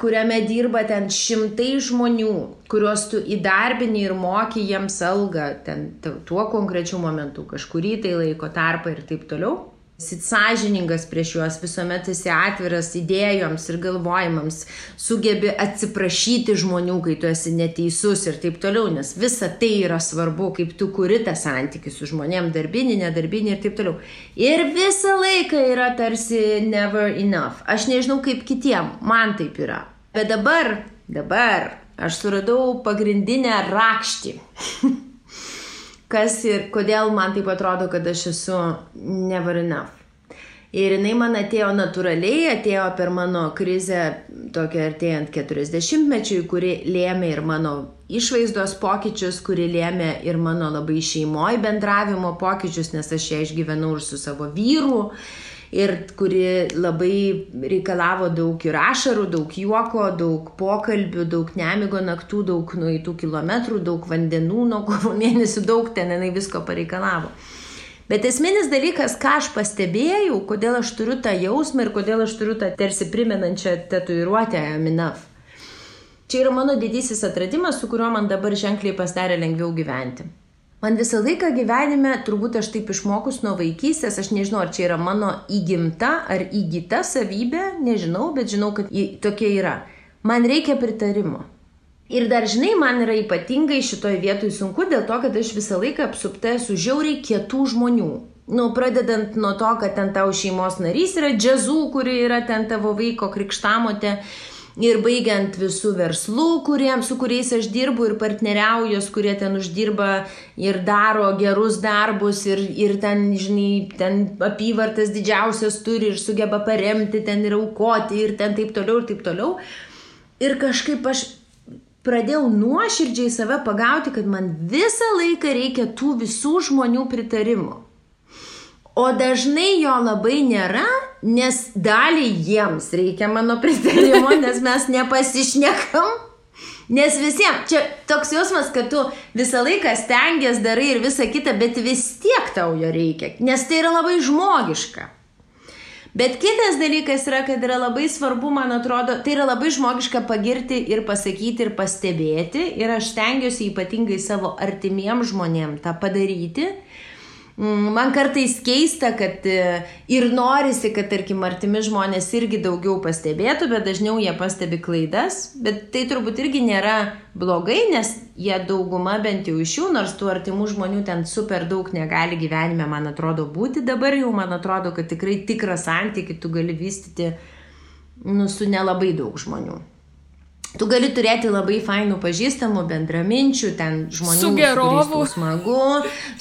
[SPEAKER 1] kuriame dirba ten šimtai žmonių, kuriuos tu įdarbini ir moki jiems algą ten tuo konkrečiu momentu, kažkurį tai laiko tarpą ir taip toliau esi sąžiningas prieš juos, visuomet esi atviras idėjoms ir galvojimams, sugebi atsiprašyti žmonių, kai tu esi neteisus ir taip toliau, nes visa tai yra svarbu, kaip tu kuri tą santykių su žmonėm, darbinį, nedarbinį ir taip toliau. Ir visą laiką yra tarsi never enough. Aš nežinau kaip kitiem, man taip yra. Bet dabar, dabar aš suradau pagrindinę rakštį. <laughs> kas ir kodėl man taip atrodo, kad aš esu never enough. Ir jinai man atėjo natūraliai, atėjo per mano krizę, tokia artėjant 40-mečiui, kuri lėmė ir mano išvaizdos pokyčius, kuri lėmė ir mano labai šeimoje bendravimo pokyčius, nes aš ją išgyvenau ir su savo vyru ir kuri labai reikalavo daug ir ašarų, daug juoko, daug pokalbių, daug nemigo naktų, daug nueitų kilometrų, daug vandenų nuo kovo mėnesių, daug ten jinai visko pareikalavo. Bet esminis dalykas, ką aš pastebėjau, kodėl aš turiu tą jausmą ir kodėl aš turiu tą tarsi primenančią tatuiruotę Aminaf. Čia yra mano didysis atradimas, su kuriuo man dabar ženkliai pasidarė lengviau gyventi. Man visą laiką gyvenime, turbūt aš taip išmokus nuo vaikystės, aš nežinau, ar čia yra mano įgimta ar įgyta savybė, nežinau, bet žinau, kad tokia yra. Man reikia pritarimo. Ir dar žinai, man yra ypatingai šitoje vietoje sunku dėl to, kad aš visą laiką apsupta esu žiauriai kietų žmonių. Nu, pradedant nuo to, kad ten tau šeimos narys yra džiazų, kuri yra ten tavo vaiko krikštamotė ir baigiant visų verslų, kuriem, su kuriais aš dirbu ir partneriauju, kurie ten uždirba ir daro gerus darbus ir, ir ten, žinai, ten apyvartas didžiausias turi ir sugeba paremti ten ir aukoti ir ten taip toliau ir taip toliau. Ir kažkaip aš pradėjau nuoširdžiai save pagauti, kad man visą laiką reikia tų visų žmonių pritarimo. O dažnai jo labai nėra, nes dalį jiems reikia mano pritarimo, <laughs> nes mes nepasišnekam. Nes visiems, čia toks jausmas, kad tu visą laiką stengiasi darai ir visa kita, bet vis tiek tau jo reikia, nes tai yra labai žmogiška. Bet kitas dalykas yra, kad yra labai svarbu, man atrodo, tai yra labai žmogiška pagirti ir pasakyti ir pastebėti. Ir aš stengiuosi ypatingai savo artimiem žmonėm tą padaryti. Mm, man kartais keista, kad e, ir norisi, kad, tarkim, artimi žmonės irgi daugiau pastebėtų, bet dažniau jie pastebi klaidas. Bet tai turbūt irgi nėra blogai, nes jie dauguma bent jau iš jų, nors tų artimų žmonių ten super daug negali gyvenime, man atrodo, būti. Dabar jau man atrodo, kad tikrai tikrą santykių tu gali vystyti nu, su nelabai daug žmonių. Tu gali turėti labai fainų pažįstamų, bendraminčių, ten žmonių.
[SPEAKER 2] Su gerovu.
[SPEAKER 1] Smagu.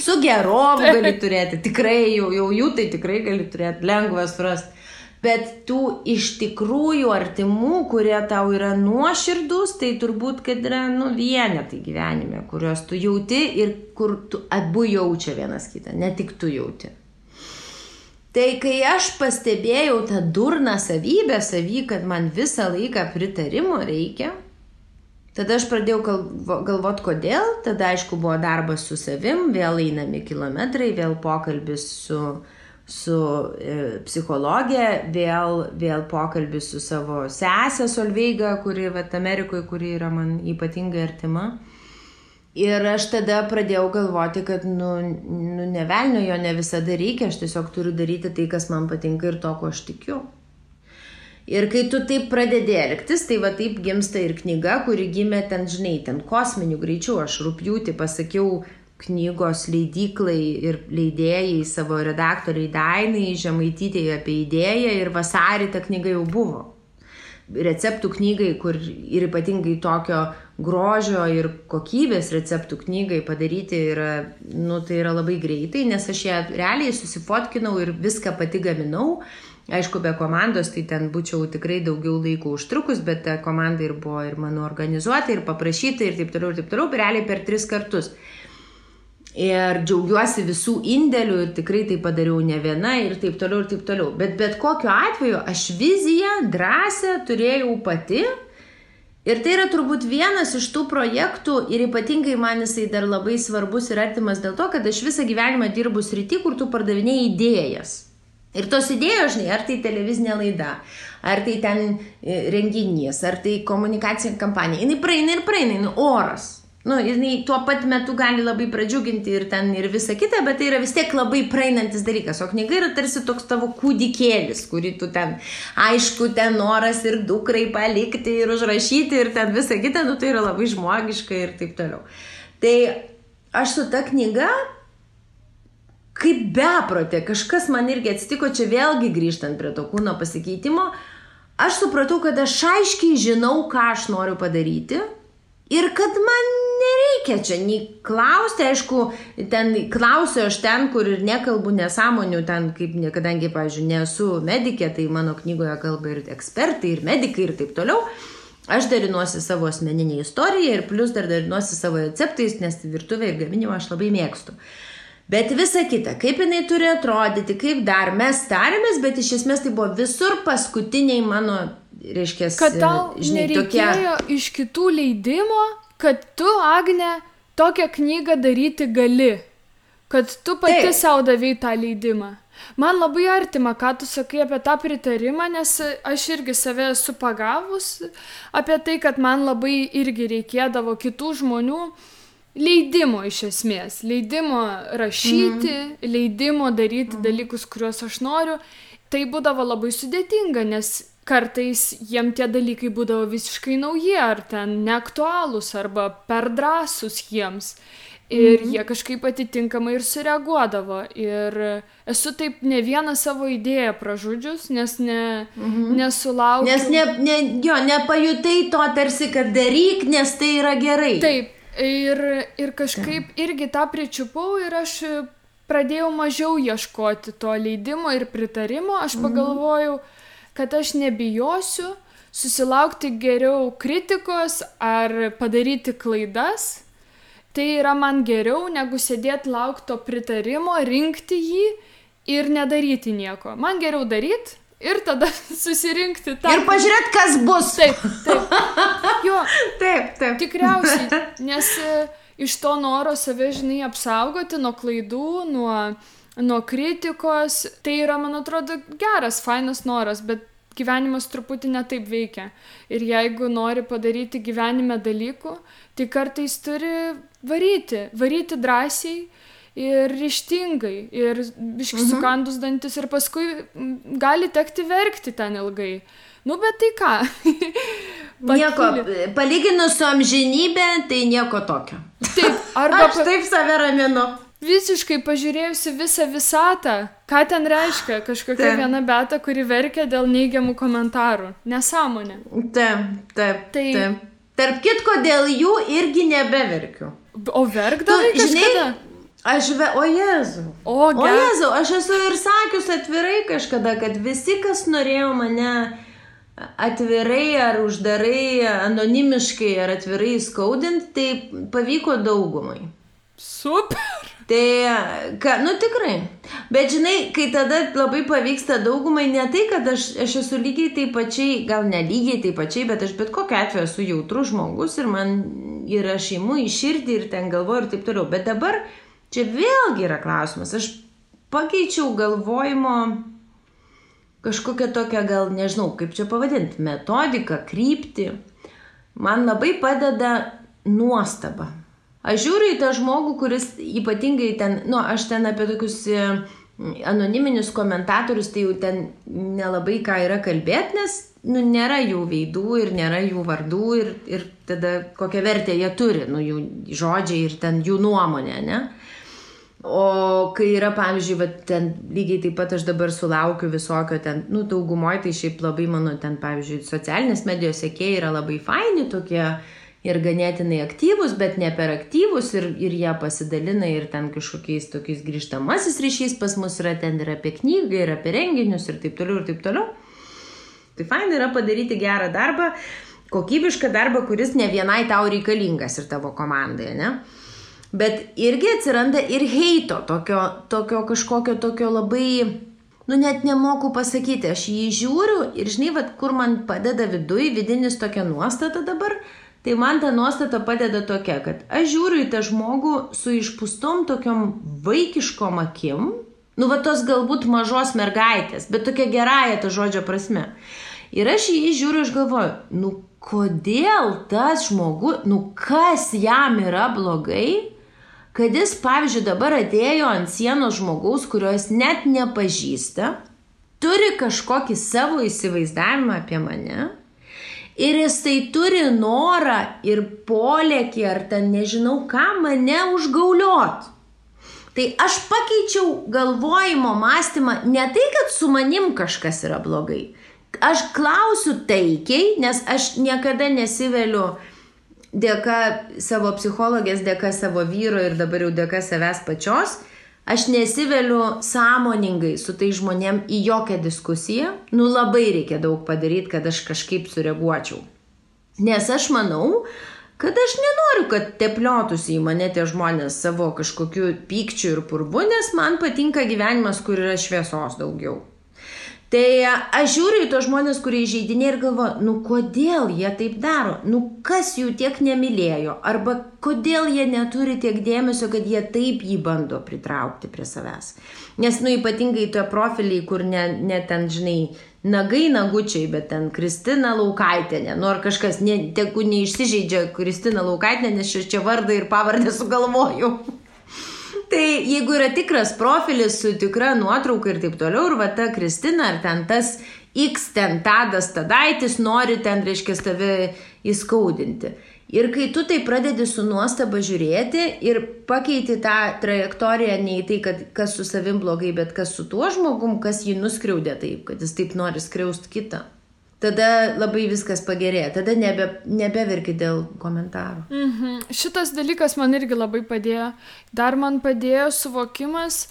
[SPEAKER 1] Su gerovu gali turėti. Tikrai, jau, jau jų tai tikrai gali turėti. Lengvas surasti. Bet tų iš tikrųjų artimų, kurie tau yra nuoširdus, tai turbūt, kad yra nu, vienetai gyvenime, kuriuos tu jauti ir kur tu abu jaučia vienas kitą, ne tik tu jauti. Tai kai aš pastebėjau tą durną savybę savy, kad man visą laiką pritarimo reikia, tada aš pradėjau galvoti, kodėl, tada aišku buvo darbas su savim, vėl einami kilometrai, vėl pokalbis su su e, psichologė, vėl, vėl pokalbis su savo sesė Solveiga, kuri vat, Amerikoje, kuri yra man ypatingai artima. Ir aš tada pradėjau galvoti, kad, nu, nu nevelnio jo ne visada reikia, aš tiesiog turiu daryti tai, kas man patinka ir to, ko aš tikiu. Ir kai tu taip pradedi elgtis, tai va taip gimsta ir knyga, kuri gimė ten, žinai, ten kosminių greičių. Aš rūpjūti pasakiau knygos leidyklai ir leidėjai savo redaktoriai Dainai Žemaitytėje apie idėją ir vasarį ta knyga jau buvo. Receptų knygai, kur ir ypatingai tokio grožio ir kokybės receptų knygai padaryti yra, nu, tai yra labai greitai, nes aš ją realiai susifotkinau ir viską pati gaminau. Aišku, be komandos, tai ten būčiau tikrai daugiau laiko užtrukus, bet ta komanda ir buvo ir mano organizuota, ir paprašyta, ir taip toliau, ir taip toliau, realiai per tris kartus. Ir džiaugiuosi visų indėlių ir tikrai tai padariau ne viena ir taip toliau ir taip toliau. Bet bet kokiu atveju aš viziją, drąsę turėjau pati. Ir tai yra turbūt vienas iš tų projektų ir ypatingai man jisai dar labai svarbus ir artimas dėl to, kad aš visą gyvenimą dirbu srity, kur tu pardavinėjai idėjas. Ir tos idėjos, žinai, ar tai televizinė laida, ar tai ten e, renginys, ar tai komunikacinė kampanija, jinai praeina ir praeina, jinai oras. Nu, jinai tuo pat metu gali labai pradžiuginti ir ten ir visa kita, bet tai yra vis tiek labai praeinantis dalykas. O knyga yra tarsi toks tavo kūdikėlis, kurį tu ten, aišku, ten noras ir dukrai palikti ir užrašyti ir ten visa kita, nu tai yra labai žmogiška ir taip toliau. Tai aš su ta knyga kaip beprotė, kažkas man irgi atsitiko, čia vėlgi grįžtant prie to kūno pasikeitimo, aš supratau, kad aš aiškiai žinau, ką aš noriu padaryti Ir kad man nereikia čia nei klausti, aišku, ten klausiu aš ten, kur ir nekalbu nesąmonių, ten kaip, kadangi, pavyzdžiui, nesu medikė, tai mano knygoje kalba ir ekspertai, ir medikai, ir taip toliau. Aš dalinuosi savo asmeninį istoriją ir plus dar dalinuosi savo receptais, nes virtuvę ir gaminimą aš labai mėgstu. Bet visa kita, kaip jinai turi atrodyti, kaip dar mes tarėmės, bet iš esmės tai buvo visur paskutiniai mano reiškia,
[SPEAKER 2] kad tau žinai, nereikėjo tokie... iš kitų leidimo, kad tu, Agne, tokią knygą daryti gali, kad tu pati Taip. savo davai tą leidimą. Man labai artima, ką tu sakai apie tą pritarimą, nes aš irgi save esu pagavus apie tai, kad man labai irgi reikėdavo kitų žmonių leidimo iš esmės. Leidimo rašyti, mm. leidimo daryti mm. dalykus, kuriuos aš noriu. Tai būdavo labai sudėtinga, nes kartais jiem tie dalykai būdavo visiškai nauji ar ten neaktualūs arba per drąsūs jiems. Ir mhm. jie kažkaip atitinkamai ir sureaguodavo. Ir esu taip ne vieną savo idėją pražudžius, nes ne, mhm. nesulaukiau.
[SPEAKER 1] Nes ne, ne, jo, nepajutai to tarsi, kad daryk, nes tai yra gerai.
[SPEAKER 2] Taip. Ir, ir kažkaip irgi tą pričiupau ir aš pradėjau mažiau ieškoti to leidimo ir pritarimo. Aš mhm. pagalvojau, kad aš nebijosiu susilaukti geriau kritikos ar padaryti klaidas. Tai yra man geriau negu sėdėti laukto pritarimo, rinkti jį ir nedaryti nieko. Man geriau daryti ir tada <laughs> susirinkti tą.
[SPEAKER 1] Ir pažiūrėti, kas bus.
[SPEAKER 2] Taip, taip. Jo, <laughs>
[SPEAKER 1] taip, taip.
[SPEAKER 2] Tikriausiai, <laughs> nes e, iš to noro save, žinai, apsaugoti nuo klaidų, nuo nuo kritikos. Tai yra, man atrodo, geras, fainas noras, bet gyvenimas truputį netaip veikia. Ir jeigu nori padaryti gyvenime dalykų, tai kartais turi varyti, varyti drąsiai ir ryštingai, ir biškai mhm. sukandus dantis, ir paskui gali tekti verkti ten ilgai. Nu, bet tai ką? <laughs>
[SPEAKER 1] nieko, palyginus su amžinybė, tai nieko tokio.
[SPEAKER 2] Taip, <laughs> arba...
[SPEAKER 1] Aš taip save raminu
[SPEAKER 2] visiškai pažiūrėjusi visą visatą, ką ten reiškia kažkokia taip. viena beta, kuri verkia dėl neigiamų komentarų. Nesąmonė.
[SPEAKER 1] Taip, taip. Tai... taip. Tarp kitko, dėl jų irgi nebeverkiu.
[SPEAKER 2] O verkdavai kažkada? Žinai,
[SPEAKER 1] Aš, ve, o Jezu.
[SPEAKER 2] O,
[SPEAKER 1] O. Jezu, aš esu ir sakius atvirai kažkada, kad visi, kas norėjo mane atvirai ar uždarai, anonimiškai ar atvirai skaudinti, tai pavyko daugumai.
[SPEAKER 2] Super.
[SPEAKER 1] Tai, ka, nu tikrai. Bet žinai, kai tada labai pavyksta daugumai, ne tai, kad aš, aš esu lygiai taip pačiai, gal ne lygiai taip pačiai, bet aš bet kokiu atveju esu jautrus žmogus ir man yra šeimų į širdį ir ten galvoju ir taip toliau. Bet dabar čia vėlgi yra klausimas. Aš pakeičiau galvojimo kažkokią tokią, gal nežinau, kaip čia pavadinti, metodiką, kryptį. Man labai padeda nuostaba. Aš žiūriu į tą žmogų, kuris ypatingai ten, nu, aš ten apie tokius e, anoniminius komentatorius, tai jau ten nelabai ką yra kalbėti, nes, nu, nėra jų veidų ir nėra jų vardų ir, ir tada kokią vertę jie turi, nu, jų žodžiai ir ten jų nuomonė, ne? O kai yra, pavyzdžiui, va, ten lygiai taip pat aš dabar sulaukiu visokio ten, nu, daugumoje tai šiaip labai mano ten, pavyzdžiui, socialinės medijos sėkėjai yra labai faini tokie ir ganėtinai aktyvūs, bet ne per aktyvūs ir, ir jie pasidalina ir ten kažkokiais tokiais grįžtamasis ryšys pas mus yra ten ir apie knygą, ir apie renginius ir taip toliau, ir taip toliau. Tai faina yra padaryti gerą darbą, kokybišką darbą, kuris ne vienai tau reikalingas ir tavo komandai, ne? Bet irgi atsiranda ir heito, tokio, tokio kažkokio tokio labai, nu net nemoku pasakyti, aš jį žiūriu ir žinai, vad, kur man padeda viduj, vidinis tokia nuostata dabar, tai man ta nuostata padeda tokia, kad aš žiūriu į tą žmogų su išpūstom tokiom vaikiškom akim, nu va tos galbūt mažos mergaitės, bet tokia gerąją to žodžio prasme. Ir aš į jį žiūriu ir galvoju, nu kodėl tas žmogus, nu kas jam yra blogai, kad jis, pavyzdžiui, dabar atėjo ant sienos žmogaus, kurio jis net nepažįsta, turi kažkokį savo įsivaizdavimą apie mane ir jis tai turi norą ir polėkį ar ten nežinau ką mane užgauliot. Tai aš pakeičiau galvojimo mąstymą ne tai, kad su manim kažkas yra blogai. Aš klausiu taikiai, nes aš niekada nesiveliu dėka savo psichologės, dėka savo vyro ir dabar jau dėka savęs pačios, aš nesiveliu sąmoningai su tai žmonėm į jokią diskusiją. Nu labai reikia daug padaryti, kad aš kažkaip sureaguočiau. Nes aš manau, kad aš nenoriu, kad tepliotųsi į mane tie žmonės savo kažkokiu pykčiu ir purbu, nes man patinka gyvenimas, kur yra šviesos daugiau. Tai aš žiūriu į tos žmonės, kurie įžeidinė ir galvoju, nu kodėl jie taip daro, nu kas jų tiek nemylėjo, arba kodėl jie neturi tiek dėmesio, kad jie taip jį bando pritraukti prie savęs. Nes, nu ypatingai tie profiliai, kur ne, ne ten, žinai, nagai nagučiai, bet ten Kristina Laukaitinė, nu ar kažkas, ne, tegu neišsižeidžia Kristina Laukaitinė, nes čia vardą ir pavardę sugalvoju. Tai jeigu yra tikras profilis su tikra nuotrauka ir taip toliau, ir va ta Kristina ar ten tas X ten tadas tadaitis nori ten, reiškia, tave įskaudinti. Ir kai tu tai pradedi su nuostaba žiūrėti ir pakeiti tą trajektoriją ne į tai, kad kas su savim blogai, bet kas su tuo žmogum, kas jį nuskriaudė taip, kad jis taip nori skriaust kitą. Tada labai viskas pagerėja, tada nebe, nebeverki dėl komentarų.
[SPEAKER 2] Mhm. Šitas dalykas man irgi labai padėjo. Dar man padėjo suvokimas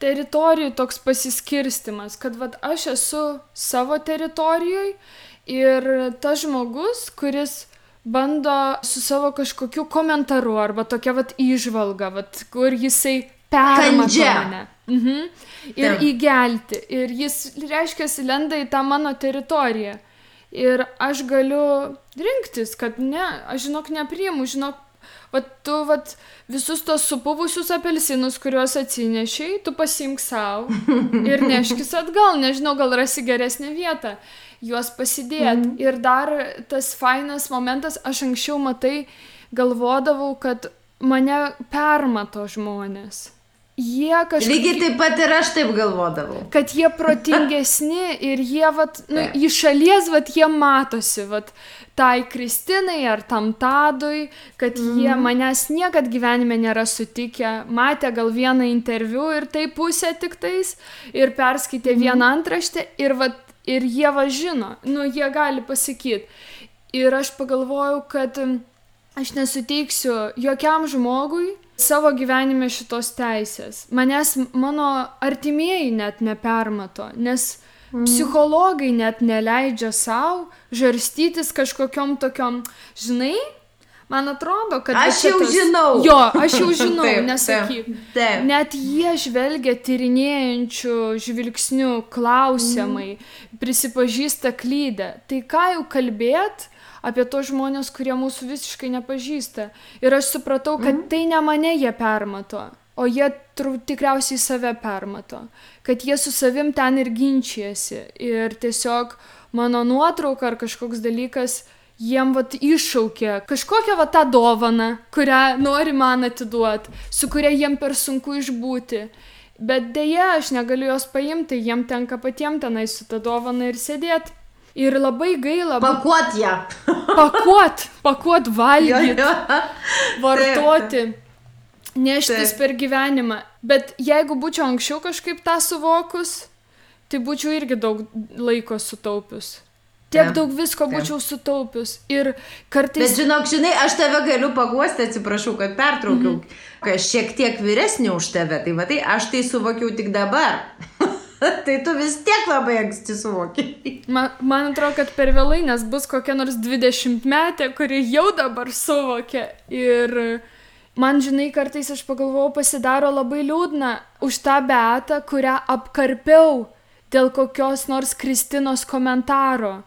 [SPEAKER 2] teritorijų toks pasiskirstimas, kad vat, aš esu savo teritorijoje ir tas žmogus, kuris bando su savo kažkokiu komentaru arba tokia vat įžvalga, vat, kur jisai permato mane. Mhm. Ir
[SPEAKER 1] Taip.
[SPEAKER 2] įgelti. Ir jis, reiškia, lenda į tą mano teritoriją. Ir aš galiu rinktis, kad ne, aš žinok nepriimu, žinok, vat tu vat visus tos supuvusius apelsinus, kuriuos atsinešiai, tu pasimk savo <laughs> ir neškis atgal, nežinau, gal rasi geresnę vietą, juos pasidėt. Mm. Ir dar tas fainas momentas, aš anksčiau matai, galvodavau, kad mane permato žmonės. Jie kažkaip
[SPEAKER 1] Lygiai taip pat ir aš taip galvodavau.
[SPEAKER 2] kad jie protingesni <laughs> ir jie, vat, nu,
[SPEAKER 1] Taip.
[SPEAKER 2] iš šalies, vat, jie matosi, vat, tai Kristinai ar tam Tadui, kad mm. jie manęs niekad gyvenime nėra sutikę, matė gal vieną interviu ir tai pusę tik tais, ir perskaitė mm. vieną antraštę ir, vat, ir jie va žino, nu, jie gali pasakyti. Ir aš pagalvojau, kad mm, aš nesuteiksiu jokiam žmogui savo gyvenime šitos teisės. Manęs mano artimieji net nepermato, nes mm. psichologai net neleidžia savo žarstytis kažkokiam tokiam, žinai, Man atrodo, kad...
[SPEAKER 1] Aš jau tas... žinau.
[SPEAKER 2] Jo, aš jau žinau, <laughs> taip, nesakyk. Taip, taip. Net jie žvelgia tyrinėjančių žvilgsnių, klausiamai, mm. prisipažįsta klydę. Tai ką jau kalbėt apie tos žmonės, kurie mūsų visiškai nepažįsta. Ir aš supratau, kad mm. tai ne mane jie permato, o jie tikriausiai save permato. Kad jie su savim ten ir ginčiasi. Ir tiesiog mano nuotrauka ar kažkoks dalykas jiem vat iššaukė kažkokią va tą dovaną, kurią nori man atiduoti, su kuria jiem per sunku išbūti. Bet dėja, aš negaliu jos paimti, jiem tenka patiem tenai su tą dovaną ir sėdėti. Ir labai gaila.
[SPEAKER 1] Pakuot ją.
[SPEAKER 2] pakuot, pakuot valgyti. vartoti. Neštis Taip. per gyvenimą. Bet jeigu būčiau anksčiau kažkaip tą suvokus, tai būčiau irgi daug laiko sutaupius tiek daug visko būčiau sutaupius. Ir kartais...
[SPEAKER 1] Bet žinok, žinai, aš tave galiu paguosti, atsiprašau, kad pertraukiau, mm -hmm. aš šiek tiek vyresnė už tave, tai matai, aš tai suvokiau tik dabar. <laughs> tai tu vis tiek labai anksti suvokiai.
[SPEAKER 2] Man, man atrodo, kad per vėlai, nes bus kokia nors 20 metė, kuri jau dabar suvokia. Ir man, žinai, kartais aš pagalvojau, pasidaro labai liūdna už tą betą, kurią apkarpiau dėl kokios nors Kristinos komentaro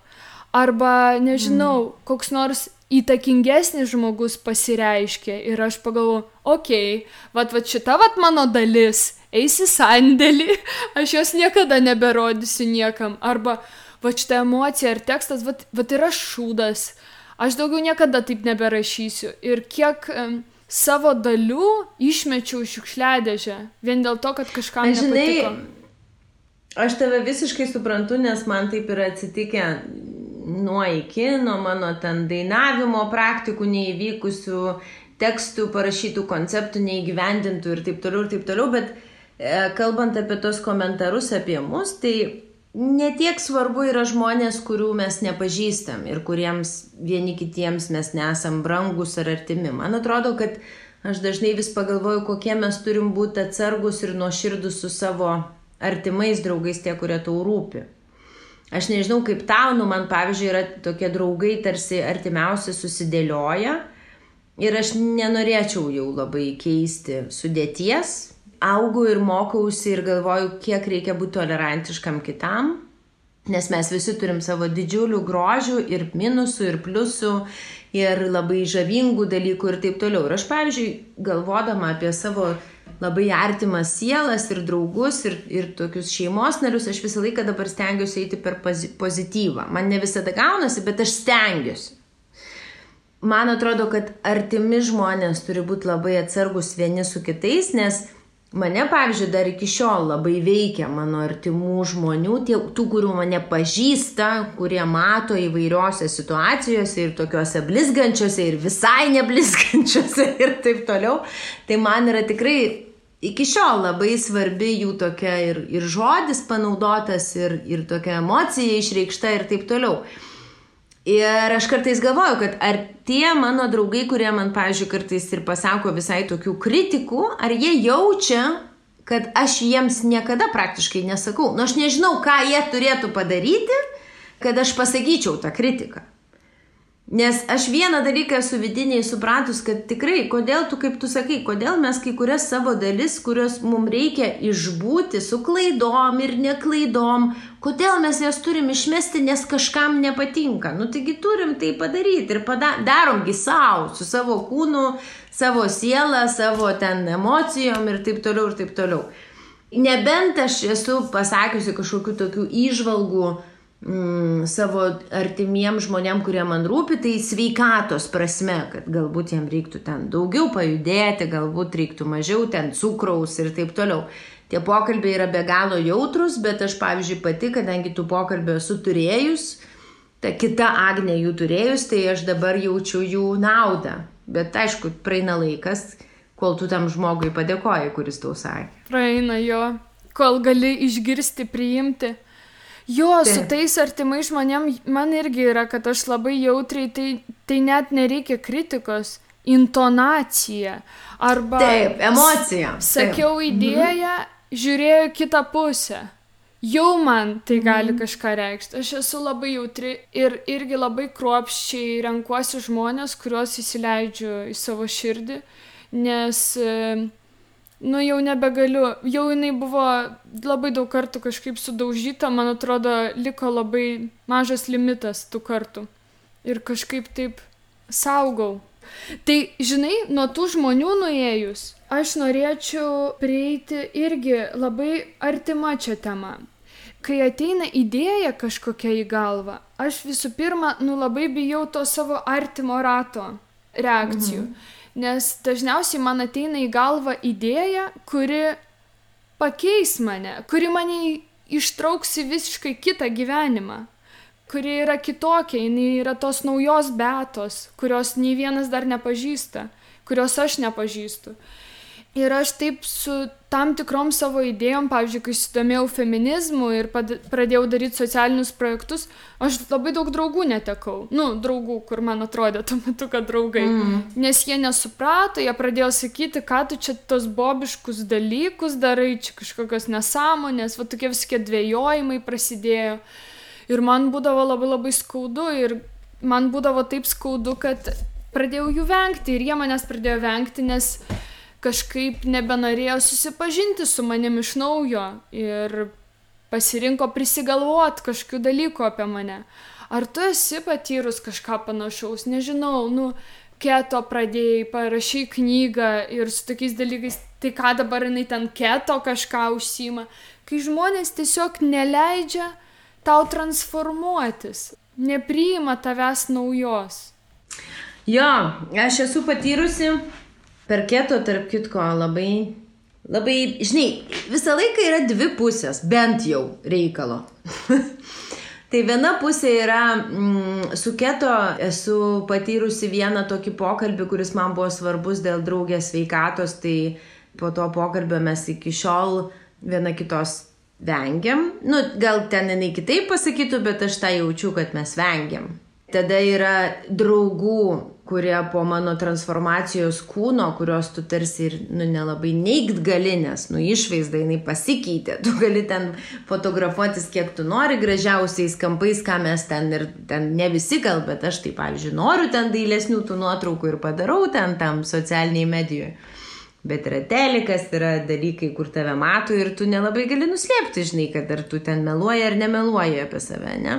[SPEAKER 2] arba nežinau, mm. koks nors įtakingesnis žmogus pasireiškia ir aš pagalvoju, okei, okay, vat, vat šita vat mano dalis, eisi sandėlį, aš jos niekada neberodysiu niekam, arba vat šitą emociją ar tekstas, vat, vat yra šūdas, aš daugiau niekada taip neberašysiu. Ir kiek um, savo dalių išmečiau šiukšliadežę, vien dėl to, kad kažkam žinai, nepatiko.
[SPEAKER 1] Aš tave visiškai suprantu, nes man taip yra atsitikę nuo iki, nuo mano ten dainavimo praktikų neįvykusių, tekstų parašytų, konceptų neįgyvendintų ir taip toliau ir taip toliau, bet kalbant apie tos komentarus apie mus, tai netiek svarbu yra žmonės, kurių mes nepažįstam ir kuriems vieni kitiems mes nesam brangus ar artimi. Man atrodo, kad aš dažnai vis pagalvoju, kokie mes turim būti atsargus ir nuoširdus su savo artimais draugais, tie, kurie tau rūpi. Aš nežinau, kaip tau, nu man pavyzdžiui yra tokie draugai tarsi artimiausi susidėlioja ir aš nenorėčiau jau labai keisti sudėties. Augu ir mokausi ir galvoju, kiek reikia būti tolerantiškam kitam, nes mes visi turim savo didžiulių grožių ir minusų ir pliusų ir labai žavingų dalykų ir taip toliau. Ir aš, pavyzdžiui, galvodama apie savo labai artimas sielas ir draugus ir, ir tokius šeimos narius, aš visą laiką dabar stengiuosi eiti per pozityvą. Man ne visada gaunasi, bet aš stengiuosi. Man atrodo, kad artimi žmonės turi būti labai atsargus vieni su kitais, nes mane, pavyzdžiui, dar iki šiol labai veikia mano artimų žmonių, tie, tų, kurių mane pažįsta, kurie mato įvairiose situacijose ir tokiuose blizgančiose ir visai neblizgančiose <laughs> ir taip toliau. Tai man yra tikrai iki šiol labai svarbi jų tokia ir, ir žodis panaudotas, ir, ir tokia emocija išreikšta ir taip toliau. Ir aš kartais galvoju, kad ar tie mano draugai, kurie man, pavyzdžiui, kartais ir pasako visai tokių kritikų, ar jie jaučia, kad aš jiems niekada praktiškai nesakau. Nu, aš nežinau, ką jie turėtų padaryti, kad aš pasakyčiau tą kritiką. Nes aš vieną dalyką esu vidiniai supratus, kad tikrai, kodėl tu, kaip tu sakai, kodėl mes kai kurias savo dalis, kurios mums reikia išbūti su klaidom ir neklaidom, kodėl mes jas turim išmesti, nes kažkam nepatinka. Nu taigi turim tai padaryti ir pada daromgi savo, su savo kūnu, savo sielą, savo ten emocijom ir taip toliau ir taip toliau. Nebent aš esu pasakiusi kažkokių tokių įžvalgų, mm, savo artimiem žmonėm, kurie man rūpi, tai sveikatos prasme, kad galbūt jam reiktų ten daugiau pajudėti, galbūt reiktų mažiau ten cukraus ir taip toliau. Tie pokalbiai yra be galo jautrus, bet aš, pavyzdžiui, pati, kadangi tų pokalbių esu turėjus, ta kita Agnė jų turėjus, tai aš dabar jaučiu jų naudą. Bet aišku, praeina laikas, kol tu tam žmogui padėkoji, kuris tau sakė.
[SPEAKER 2] Praeina jo, kol gali išgirsti, priimti. Jo, Taip. su tais artimais žmonėm man irgi yra, kad aš labai jautriai, tai, tai net nereikia kritikos. intonacija arba...
[SPEAKER 1] Taip, emocija.
[SPEAKER 2] Sakiau idėją, žiūrėjau kitą pusę. Jau man tai gali
[SPEAKER 1] Mhm.
[SPEAKER 2] kažką reikšti. Aš esu labai jautri ir irgi labai kruopščiai renkuosi žmonės, kuriuos įsileidžiu į savo širdį, nes, e, nu jau nebegaliu, jau jinai buvo labai daug kartų kažkaip sudaužyta, man atrodo, liko labai mažas limitas tų kartų. Ir kažkaip taip saugau. Tai, žinai, nuo tų žmonių nuėjus, aš norėčiau prieiti irgi labai artima čia tema. Kai ateina idėja kažkokia į galvą, aš visų pirma, nu labai bijau to savo artimo rato reakcijų. Mhm. Nes dažniausiai man ateina į galvą idėja, kuri pakeis mane, kuri mane ištrauks į visiškai kitą gyvenimą kuri yra kitokia, jinai yra tos naujos betos, kurios nei vienas dar nepažįsta, kurios aš nepažįstu. Ir aš taip su tam tikrom savo idėjom, pavyzdžiui, kai susidomėjau feminizmu ir pradėjau daryti socialinius projektus, aš labai daug draugų netekau. Nu, draugų, kur man atrodė tuo metu, kad draugai. Mm. Nes jie nesuprato, jie pradėjo sakyti, ką tu čia tos bobiškus dalykus darai, čia kažkokios nesąmonės, va tokie visokie dvėjojimai prasidėjo. Ir man būdavo labai labai skaudu ir man būdavo taip skaudu, kad pradėjau jų vengti ir jie manęs pradėjo vengti, nes kažkaip nebenorėjo susipažinti su manim iš naujo ir pasirinko prisigalvot kažkokių dalykų apie mane. Ar tu esi patyrus kažką panašaus, nežinau, nu, keto pradėjai, parašy knygą ir su tokiais dalykais, tai ką dabar jinai ten keto kažką užsima, kai žmonės tiesiog neleidžia tau transformuotis, nepriima tavęs naujos.
[SPEAKER 1] Jo, aš esu patyrusi per keto, tarp kitko, labai, labai, žinai, visą laiką yra dvi pusės, bent jau reikalo. <laughs> tai viena pusė yra, mm, su keto esu patyrusi vieną tokį pokalbį, kuris man buvo svarbus dėl draugės sveikatos, tai po to pokalbio mes iki šiol viena kitos vengiam. Nu, gal ten jinai kitaip pasakytų, bet aš tą jaučiu, kad mes vengiam. Tada yra draugų, kurie po mano transformacijos kūno, kurios tu tarsi ir nu, nelabai neigt gali, nes nu, išvaizda jinai pasikeitė. Tu gali ten fotografuotis kiek tu nori, gražiausiais kampais, ką mes ten ir ten ne visi gal, bet aš tai, pavyzdžiui, noriu ten dailesnių tų nuotraukų ir padarau ten tam socialiniai medijoje. Bet yra telikas, yra dalykai, kur tave mato ir tu nelabai gali nuslėpti, žinai, kad ar tu ten meluoji ar nemeluoji apie save, ne?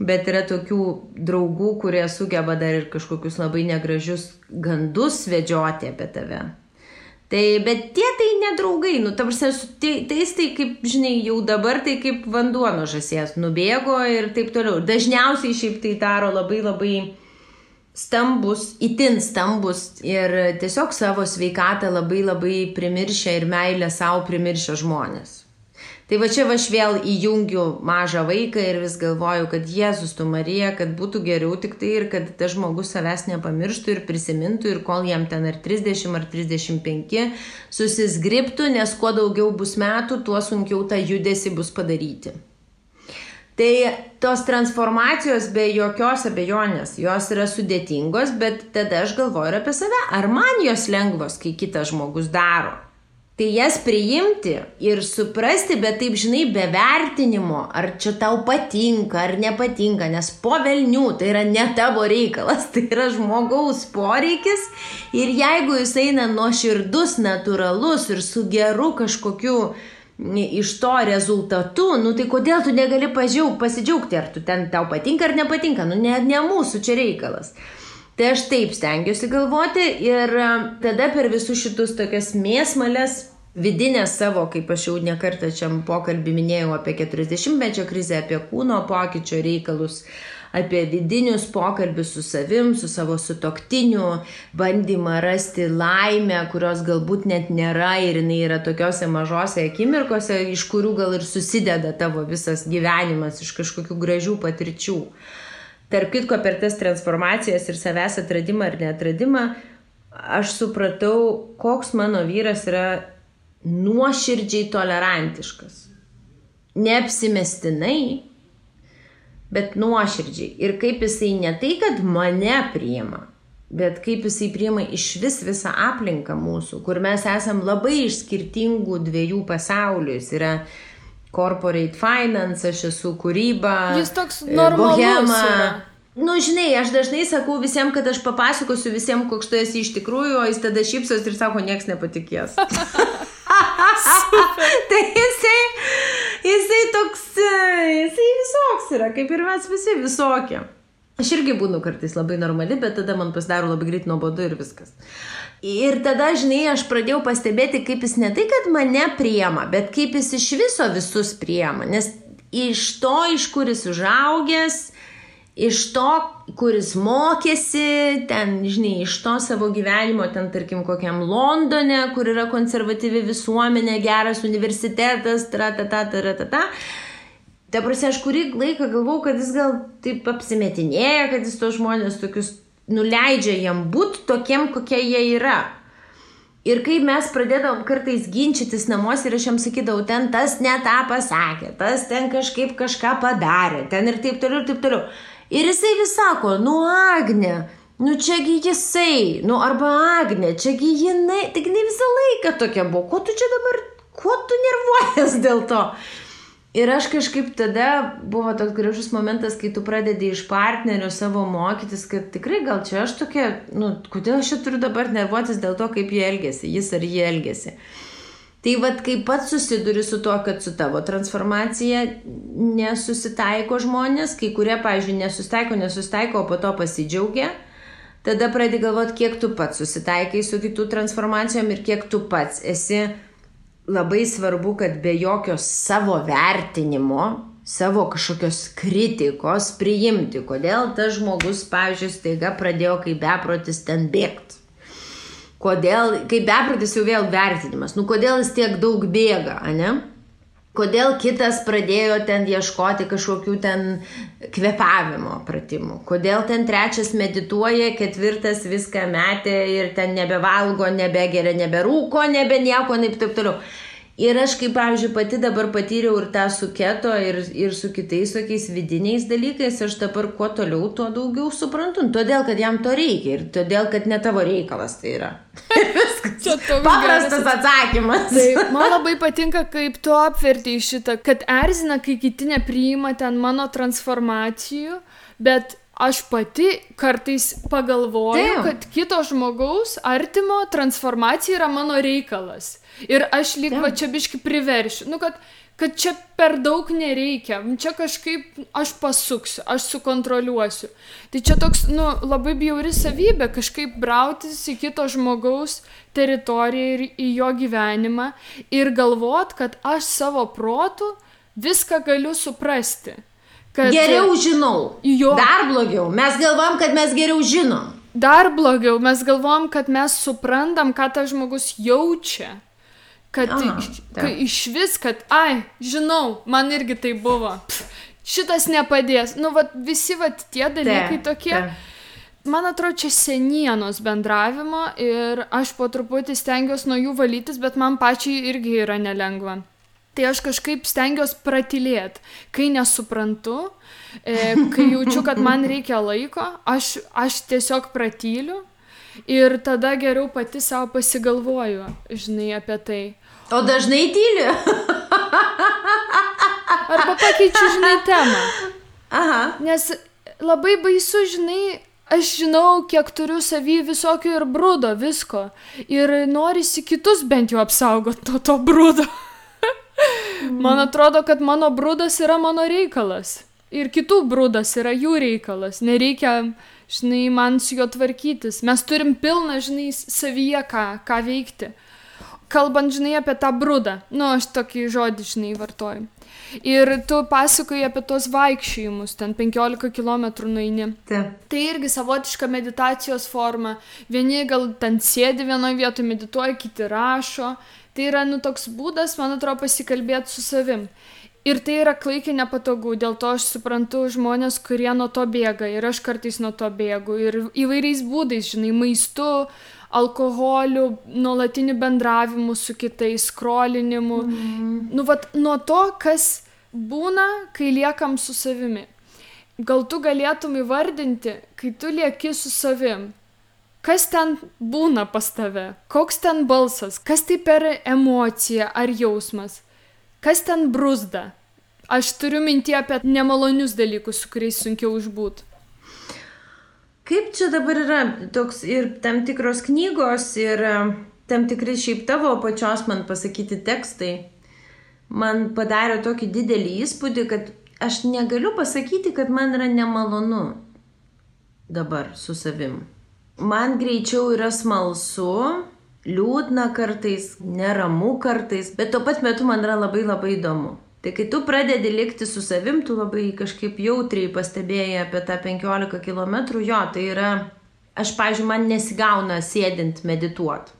[SPEAKER 1] Bet yra tokių draugų, kurie sugeba dar ir kažkokius labai negražius gandus vedžioti apie tave. Tai, bet tie tai nedraugai, nu, tam prasme, tais tai kaip, žinai, jau dabar tai kaip vanduo nuo žasies nubėgo ir taip toliau. Dažniausiai šiaip tai daro labai labai stambus, itin stambus ir tiesiog savo sveikatą labai labai primiršę ir meilę savo primiršę žmonės. Tai va čia aš vėl įjungiu mažą vaiką ir vis galvoju, kad Jėzus tu Marija, kad būtų geriau tik tai ir kad tas žmogus savęs nepamirštų ir prisimintų ir kol jam ten ar 30 ar 35 susisgriptų, nes kuo daugiau bus metų, tuo sunkiau tą judesi bus padaryti. Tai tos transformacijos be jokios abejonės, jos yra sudėtingos, bet tada aš galvoju ir apie save, ar man jos lengvos, kai kitas žmogus daro. Tai jas priimti ir suprasti, bet taip žinai, be vertinimo, ar čia tau patinka ar nepatinka, nes po velnių tai yra ne tavo reikalas, <laughs> tai yra žmogaus poreikis ir jeigu jis eina nuoširdus, natūralus ir su geru kažkokiu iš to rezultatu, nu tai kodėl tu negali pažiaug, pasidžiaugti, ar tu ten tau patinka ar nepatinka, nu ne, ne mūsų čia reikalas. Tai aš taip stengiuosi galvoti ir tada per visus šitus tokias mėsmalės vidinės savo, kaip aš jau nekartą čia pokalbį minėjau apie 40-mečio krizę, apie kūno pokyčio reikalus, apie vidinius pokalbius su savim, su savo sutoktiniu, bandymą rasti laimę, kurios galbūt net nėra ir jinai yra tokiuose mažose akimirkose, iš kurių gal ir susideda tavo visas gyvenimas iš kažkokių gražių patirčių. Tarp kitko, per tas transformacijas ir savęs atradimą ar neatradimą, aš supratau, koks mano vyras yra nuoširdžiai tolerantiškas. Neapsimestinai, bet nuoširdžiai. Ir kaip jisai ne tai, kad mane priima, bet kaip jisai priima iš vis visą aplinką mūsų, kur mes esam labai iš skirtingų dviejų pasaulių. Jis yra corporate finance, aš esu kūryba.
[SPEAKER 2] Jis toks normalus. Bohema. Yra.
[SPEAKER 1] Nu, žinai, aš dažnai sakau visiems, kad aš papasakosiu visiems, koks tu esi iš tikrųjų, o jis tada šypsos ir sako, nieks nepatikės. <laughs> <laughs> tai jisai, jisai toks, jisai visoks yra, kaip ir mes visi visokie. Aš irgi būnu kartais labai normali, bet tada man pasidaro labai greit nuobodu ir viskas. Ir tada, žinai, aš pradėjau pastebėti, kaip jis ne tai, kad mane priema, bet kaip jis iš viso visus priema. Nes iš to, iš kur jis užaugęs, iš to, kuris mokėsi, ten, žinai, iš to savo gyvenimo, ten, tarkim, kokiam Londone, kur yra konservatyvi visuomenė, geras universitetas, tra ta ta ta ta ta. ta Ta prasme, aš kurį laiką galvau, kad jis gal taip apsimetinėja, kad jis tos žmonės tokius nuleidžia jam būti tokiem, kokie jie yra. Ir kai mes pradėdavom kartais ginčytis namuose ir aš jam sakydavau, ten tas ne tą pasakė, tas ten kažkaip kažką padarė, ten ir taip toliau, ir taip toliau. Ir jisai vis sako, nu Agne, nu čiagi jisai, nu arba Agne, čiagi jinai, tik ne visą laiką tokia buvo, ko tu čia dabar, ko tu nervuojas dėl to? Ir aš kažkaip tada buvo toks gražus momentas, kai tu pradedi iš partnerio savo mokytis, kad tikrai gal čia aš tokia, nu, kodėl aš čia turiu dabar nervuotis dėl to, kaip jie elgesi, jis ar jie elgesi. Tai vad, kai pats susiduri su tuo, kad su tavo transformacija nesusitaiko žmonės, kai kurie, pavyzdžiui, nesusitaiko, nesusitaiko, o po to pasidžiaugia, tada pradedi galvoti, kiek tu pats susitaikai su kitų transformacijom ir kiek tu pats esi labai svarbu, kad be jokio savo vertinimo, savo kažkokios kritikos priimti, kodėl tas žmogus, pavyzdžiui, staiga pradėjo kaip beprotis ten bėgti. Kodėl, kaip beprotis jau vėl vertinimas, nu kodėl jis tiek daug bėga, ne? Kodėl kitas pradėjo ten ieškoti kažkokių ten kvepavimo pratimų? Kodėl ten trečias medituoja, ketvirtas viską metė ir ten nebevalgo, nebegeria, neberūko, nebe nieko, taip taip toliau. Ir aš, kaip pavyzdžiui, pati dabar patyriau ir tą su keto, ir, ir su kitais tokiais vidiniais dalykais, aš dabar kuo toliau, tuo daugiau suprantu. Todėl, kad jam to reikia ir todėl, kad ne tavo reikalas tai yra. <laughs> Čia paprastas geras. atsakymas.
[SPEAKER 2] Tai man labai patinka, kaip tu apverti šitą, kad erzina, kai kiti nepriima ten mano transformacijų, bet aš pati kartais pagalvoju, Taip. kad kito žmogaus artimo transformacija yra mano reikalas. Ir aš lyg va čia biški priveršiu. Nu, kad, kad čia per daug nereikia. Čia kažkaip aš pasuksiu, aš sukontroliuosiu. Tai čia toks, nu, labai bjauri savybė kažkaip brautis į kito žmogaus teritoriją ir į jo gyvenimą ir galvot, kad aš savo protu viską galiu suprasti.
[SPEAKER 1] Kad, geriau žinau. Jo. Dar blogiau. Mes galvom, kad mes geriau žinom.
[SPEAKER 2] Dar blogiau, mes galvom, kad mes suprantam, ką tas žmogus jaučia. Kad Aha, ka, iš vis, kad, ai, žinau, man irgi tai buvo. Pff, šitas nepadės. Nu, va, visi va, tie dalykai te, tokie. Te. Man atrodo, čia senienos bendravimo ir aš po truputį stengiuosi nuo jų valytis, bet man pačiai irgi yra nelengva. Tai aš kažkaip stengiuosi pratilėti, kai nesuprantu, e, kai jaučiu, kad <laughs> man reikia laiko, aš, aš tiesiog pratyliu ir tada geriau pati savo pasigalvoju, žinai, apie tai.
[SPEAKER 1] O dažnai tyli.
[SPEAKER 2] Arba pakeičiu, žinai, temą.
[SPEAKER 1] Aha.
[SPEAKER 2] Nes labai baisu, žinai, aš žinau, kiek turiu savy visokio ir brūdo, visko. Ir norisi kitus bent jau apsaugoti nuo to brūdo. Man atrodo, kad mano brūdas yra mano reikalas. Ir kitų brūdas yra jų reikalas. Nereikia, žinai, man su juo tvarkytis. Mes turim pilną, žinai, savyje ką, ką veikti kalbant, žinai, apie tą brudą, nu, aš tokį žodį, žinai, vartoju. Ir tu pasakoji apie tos vaikščiojimus, ten 15 km nueini.
[SPEAKER 1] Taip.
[SPEAKER 2] Tai irgi savotiška meditacijos forma. Vieni gal ten sėdi vienoje vietoje, medituoja, kiti rašo. Tai yra, nu, toks būdas, man atrodo, pasikalbėti su savim. Ir tai yra klaikiai nepatogu, dėl to aš suprantu žmonės, kurie nuo to bėga ir aš kartais nuo to bėgu. Ir įvairiais būdais, žinai, maistu, alkoholiu, nuolatiniu bendravimu su kitais, skrolinimu. Mm. Nu, vat, nuo to, kas būna, kai liekam su savimi. Gal tu galėtum įvardinti, kai tu lieki su savim, kas ten būna pas tave, koks ten balsas, kas tai per emocija ar jausmas, kas ten brūzda. Aš turiu mintį apie nemalonius dalykus, su kuriais sunkiau išbūti.
[SPEAKER 1] Kaip čia dabar yra? Toks ir tam tikros knygos, ir tam tikri šiaip tavo pačios man pasakyti tekstai, man padarė tokį didelį įspūdį, kad aš negaliu pasakyti, kad man yra nemalonu dabar su savim man greičiau yra smalsu, liūdna kartais, neramu kartais, bet tuo pat metu man yra labai labai įdomu. Tai kai tu pradedi likti su savim, tu labai kažkaip jautriai pastebėjai apie tą 15 km, jo, tai yra, aš, pažiūrėjau, man nesigauna sėdint medituoti.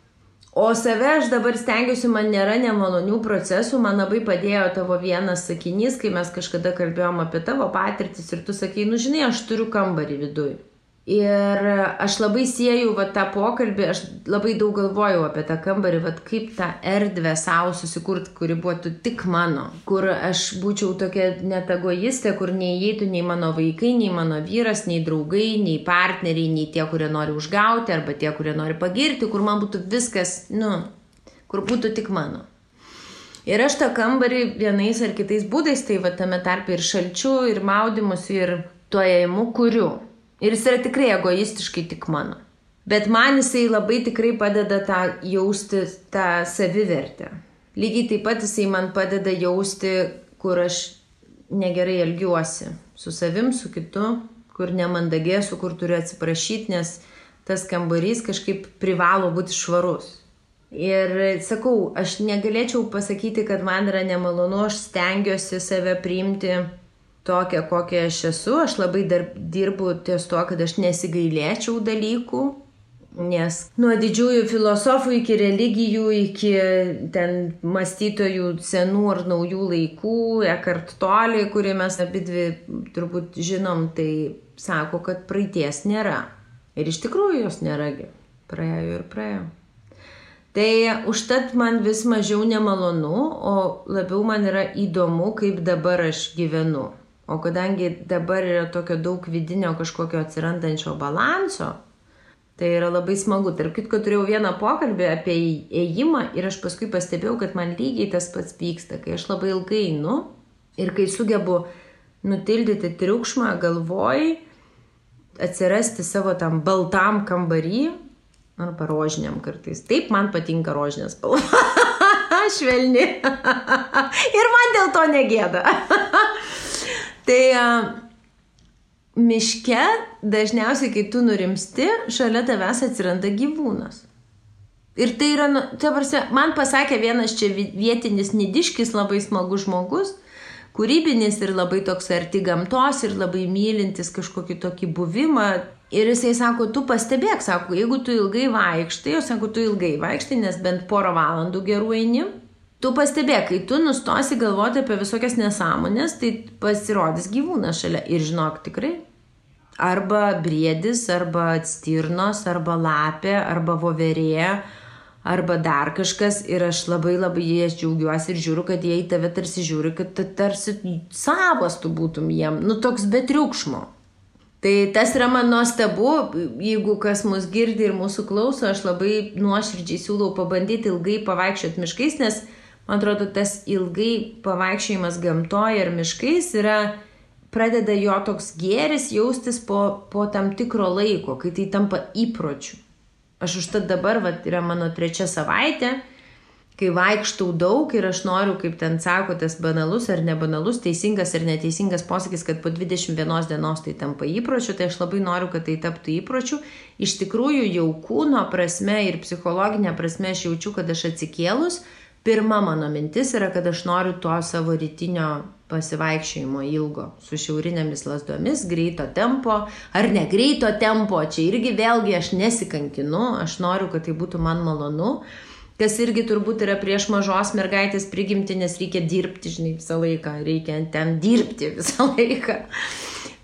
[SPEAKER 1] O save aš dabar stengiuosi, man nėra nemalonių procesų, man labai padėjo tavo vienas sakinys, kai mes kažkada kalbėjom apie tavo patirtis ir tu sakai, nu žinai, aš turiu kambarį viduje. Ir aš labai sieju va, tą pokalbį, aš labai daug galvojau apie tą kambarį, va, kaip tą erdvę savo susikurti, kuri būtų tik mano, kur aš būčiau tokia net egoistė, kur neįeitų nei mano vaikai, nei mano vyras, nei draugai, nei partneriai, nei tie, kurie nori užgauti, arba tie, kurie nori pagirti, kur man būtų viskas, nu, kur būtų tik mano. Ir aš tą kambarį vienais ar kitais būdais, tai va tame tarp ir šalčiu, ir maudimus, ir tuo ėjimu kuriu. Ir jis yra tikrai egoistiškai tik mano. Bet man jisai labai tikrai padeda tą jausti tą savivertę. Lygiai taip pat jisai man padeda jausti, kur aš negerai elgiuosi. Su savim, su kitu, kur nemandagėsiu, kur turiu atsiprašyti, nes tas kambarys kažkaip privalo būti švarus. Ir sakau, aš negalėčiau pasakyti, kad man yra nemalonu, aš stengiuosi save priimti tokia, kokia aš esu. Aš labai dar dirbu ties to, kad aš nesigailėčiau dalykų. Nes nuo didžiųjų filosofų iki religijų, iki ten mąstytojų senų ar naujų laikų, Ekart Tolį, kurį mes abi dvi turbūt žinom, tai sako, kad praeities nėra. Ir iš tikrųjų jos nėragi. Praėjo ir praėjo. Tai užtat man vis mažiau nemalonu, o labiau man yra įdomu, kaip dabar aš gyvenu. O kadangi dabar yra tokio daug vidinio kažkokio atsirandančio balanso, tai yra labai smagu. Tarp kitko turėjau vieną pokalbį apie ėjimą ir aš paskui pastebėjau, kad man lygiai tas pats vyksta, kai aš labai ilgai einu ir kai sugebu nutildyti triukšmą galvoj, atsirasti savo tam baltam kambarį, arba rožiniam kartais. Taip man patinka rožinės spalva. <laughs> Švelni. <laughs> ir man dėl to negėda. <laughs> Tai miške dažniausiai, kai tu nurimsti, šalia tavęs atsiranda gyvūnas. Ir tai yra, nu, tai prasme, man pasakė vienas čia vietinis nidiškis, labai smagus žmogus, kūrybinis ir labai toks arti gamtos ir labai mylintis kažkokį tokį buvimą. Ir jisai sako, tu pastebėk, sako, jeigu tu ilgai vaikštai, o sako, tu ilgai vaikštai, nes bent porą valandų gerų eini, Tu pastebėk, kai tu nustosi galvoti apie visokias nesąmonės, tai pasirodys gyvūnas šalia. Ir žinok, tikrai. Arba briedis, arba stirnos, arba lapė, arba voverė, arba dar kažkas. Ir aš labai labai jais džiaugiuosi ir žiūriu, kad jie į tave tarsi žiūri, kad tarsi savas tu būtum jiem. Nu toks be triukšmo. Tai tas yra man nuostabu, jeigu kas mus girdi ir mūsų klauso, aš labai nuoširdžiai siūlau pabandyti ilgai pavaikščioti miškais, nes man atrodo, tas ilgai pavaikščiojimas gamtoje ir miškais yra, pradeda jo toks gėris jaustis po, po tam tikro laiko, kai tai tampa įpročiu. Aš užtat dabar, va, yra mano trečia savaitė, kai vaikštau daug ir aš noriu, kaip ten sako, tas banalus ar nebanalus, teisingas ar neteisingas posakis, kad po 21 dienos tai tampa įpročiu, tai aš labai noriu, kad tai taptų įpročiu. Iš tikrųjų, jau kūno prasme ir psichologinė prasme aš jaučiu, kad aš atsikėlus, pirma mano mintis yra, kad aš noriu to savo rytinio pasivaikščiojimo ilgo su šiaurinėmis lasdomis, greito tempo ar negreito tempo, čia irgi vėlgi aš nesikankinu, aš noriu, kad tai būtų man malonu, kas irgi turbūt yra prieš mažos mergaitės prigimti, nes reikia dirbti, žinai, visą laiką, reikia ten dirbti visą laiką.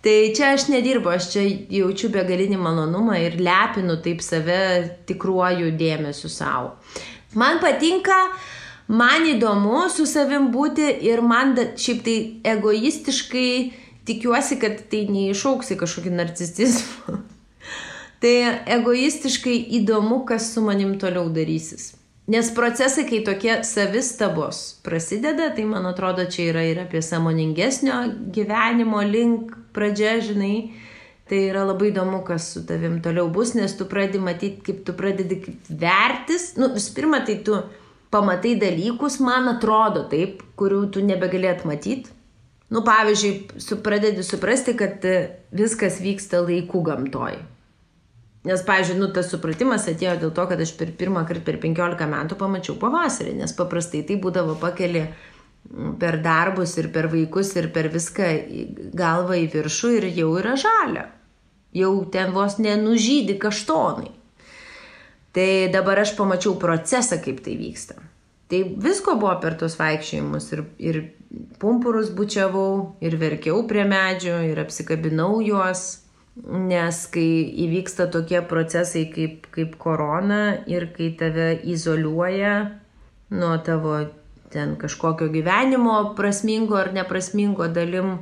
[SPEAKER 1] Tai čia aš nedirbu, aš čia jaučiu begalinį malonumą ir lepinu taip save tikruoju dėmesiu savo. Man patinka uh, man įdomu su savim būti ir man da, šiaip tai egoistiškai tikiuosi, kad tai neišauks į kažkokį narcisizmą. <laughs> Tai egoistiškai įdomu, kas su manim toliau darysis. Nes procesai, kai tokie savistabos prasideda, tai man atrodo, čia yra ir apie samoningesnio gyvenimo link pradžia, žinai, tai yra labai įdomu, kas su tavim toliau bus, nes tu pradedi matyti, kaip tu pradedi vertis. Nu, visų pirma, tai tu pamatai dalykus, man atrodo taip, kurių tu nebegalėt matyti. Nu, pavyzdžiui, su, pradedi suprasti, kad viskas vyksta laiku gamtoj. Nes, pavyzdžiui, nu, tas supratimas atėjo dėl to, kad aš per pirmą kartą per 15 metų pamačiau pavasarį, nes paprastai tai būdavo pakeli per darbus ir per vaikus ir per viską galvą į viršų ir jau yra žalia. Jau ten vos nenužydį kaštonai. Tai dabar aš pamačiau procesą, kaip tai vyksta. Tai visko buvo per tos vaikščiojimus ir, ir pumpurus bučiavau, ir verkiau prie medžio, ir apsikabinau juos Nes kai įvyksta tokie procesai kaip, kaip korona ir kai tave izoliuoja nuo tavo ten kažkokio gyvenimo prasmingo ar neprasmingo dalim,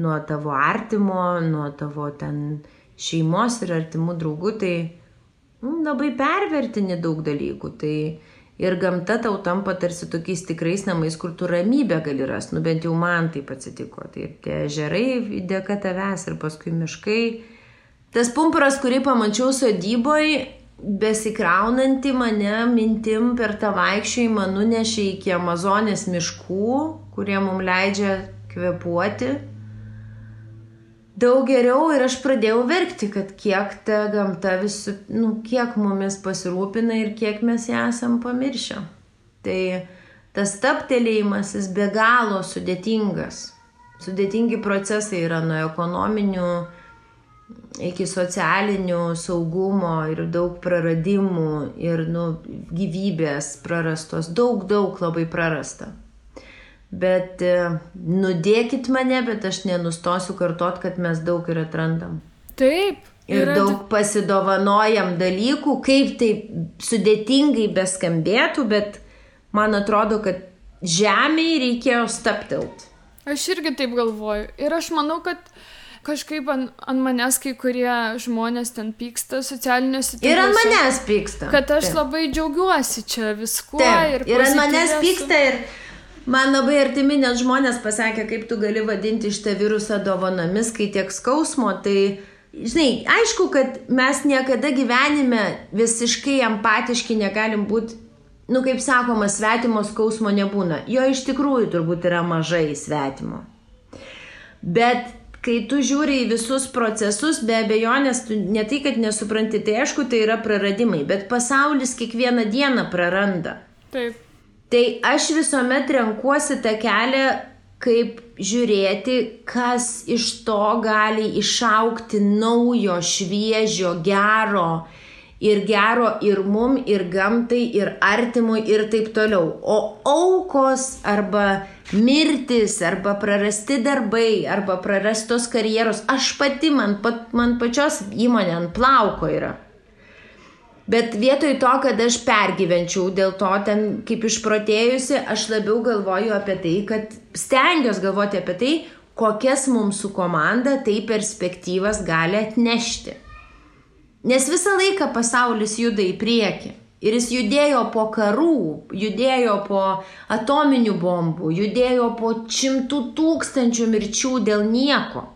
[SPEAKER 1] nuo tavo artimo, nuo tavo ten šeimos ir artimų draugų, tai labai pervertini daug dalykų. Tai ir gamta tau tampa tarsi tokiais tikrais namais, kur tu ramybę gali rasti. Nu bent jau man taip atsitiko. Tai tie žerai dėka tavęs ir paskui miškai Tas pumpuras, kurį pamačiau sodyboje, besikraunanti mane mintim per tą vaikščiojimą nunešė iki Amazonės miškų, kurie mums leidžia kvepuoti. Daug geriau ir aš pradėjau verkti, kad kiek ta gamta visų, nu, kiek mumis pasirūpina ir kiek mes ją esam pamiršę. Tai tas taptelėjimas jis be galo sudėtingas. Sudėtingi procesai yra nuo ekonominių iki socialinių saugumo ir daug praradimų ir nu, gyvybės prarastos, daug, daug labai prarasta. Bet e, nudėkit mane, bet aš nenustosiu kartot, kad mes daug ir atrandam.
[SPEAKER 2] Taip.
[SPEAKER 1] Ir yra... daug pasidovanojam dalykų, kaip tai sudėtingai beskambėtų, bet man atrodo, kad žemėje reikėjo staptelt.
[SPEAKER 2] Aš irgi taip galvoju. Ir aš manau, kad kažkaip ant, ant manęs kai kurie žmonės ten pyksta socialiniuose
[SPEAKER 1] tinkluose. Ir ant manęs pyksta.
[SPEAKER 2] Kad aš Taip. labai džiaugiuosi čia viskuo.
[SPEAKER 1] Taip. Ir, ir ant manęs pyksta ir man labai artimi net žmonės pasakė, kaip tu gali vadinti šitą virusą dovanomis, kai tiek skausmo. Tai, žinai, aišku, kad mes niekada gyvenime visiškai empatiški negalim būti nu, kaip sakoma, svetimo skausmo nebūna. Jo iš tikrųjų turbūt yra mažai svetimo. Bet kai tu žiūri į visus procesus, be abejonės, tu ne tai, kad nesupranti, tai aišku, tai yra praradimai, bet pasaulis kiekvieną dieną praranda.
[SPEAKER 2] Taip.
[SPEAKER 1] Tai aš visuomet renkuosi tą kelią, kaip žiūrėti, kas iš to gali išaukti naujo, šviežio, gero ir gero ir mum, ir gamtai, ir artimui, ir taip toliau. O aukos arba mirtis arba prarasti darbai arba prarastos karjeros. Aš pati, man, pat, man pačios įmonė ant plauko yra. Bet vietoj to, kad aš pergyvenčiau dėl to ten kaip išprotėjusi, aš labiau galvoju apie tai, kad stengiuosi galvoti apie tai, kokias mums su komanda tai perspektyvas gali atnešti. Nes visą laiką pasaulis juda į priekį. Ir jis judėjo po karų, judėjo po atominių bombų, judėjo po šimtų tūkstančių mirčių dėl nieko.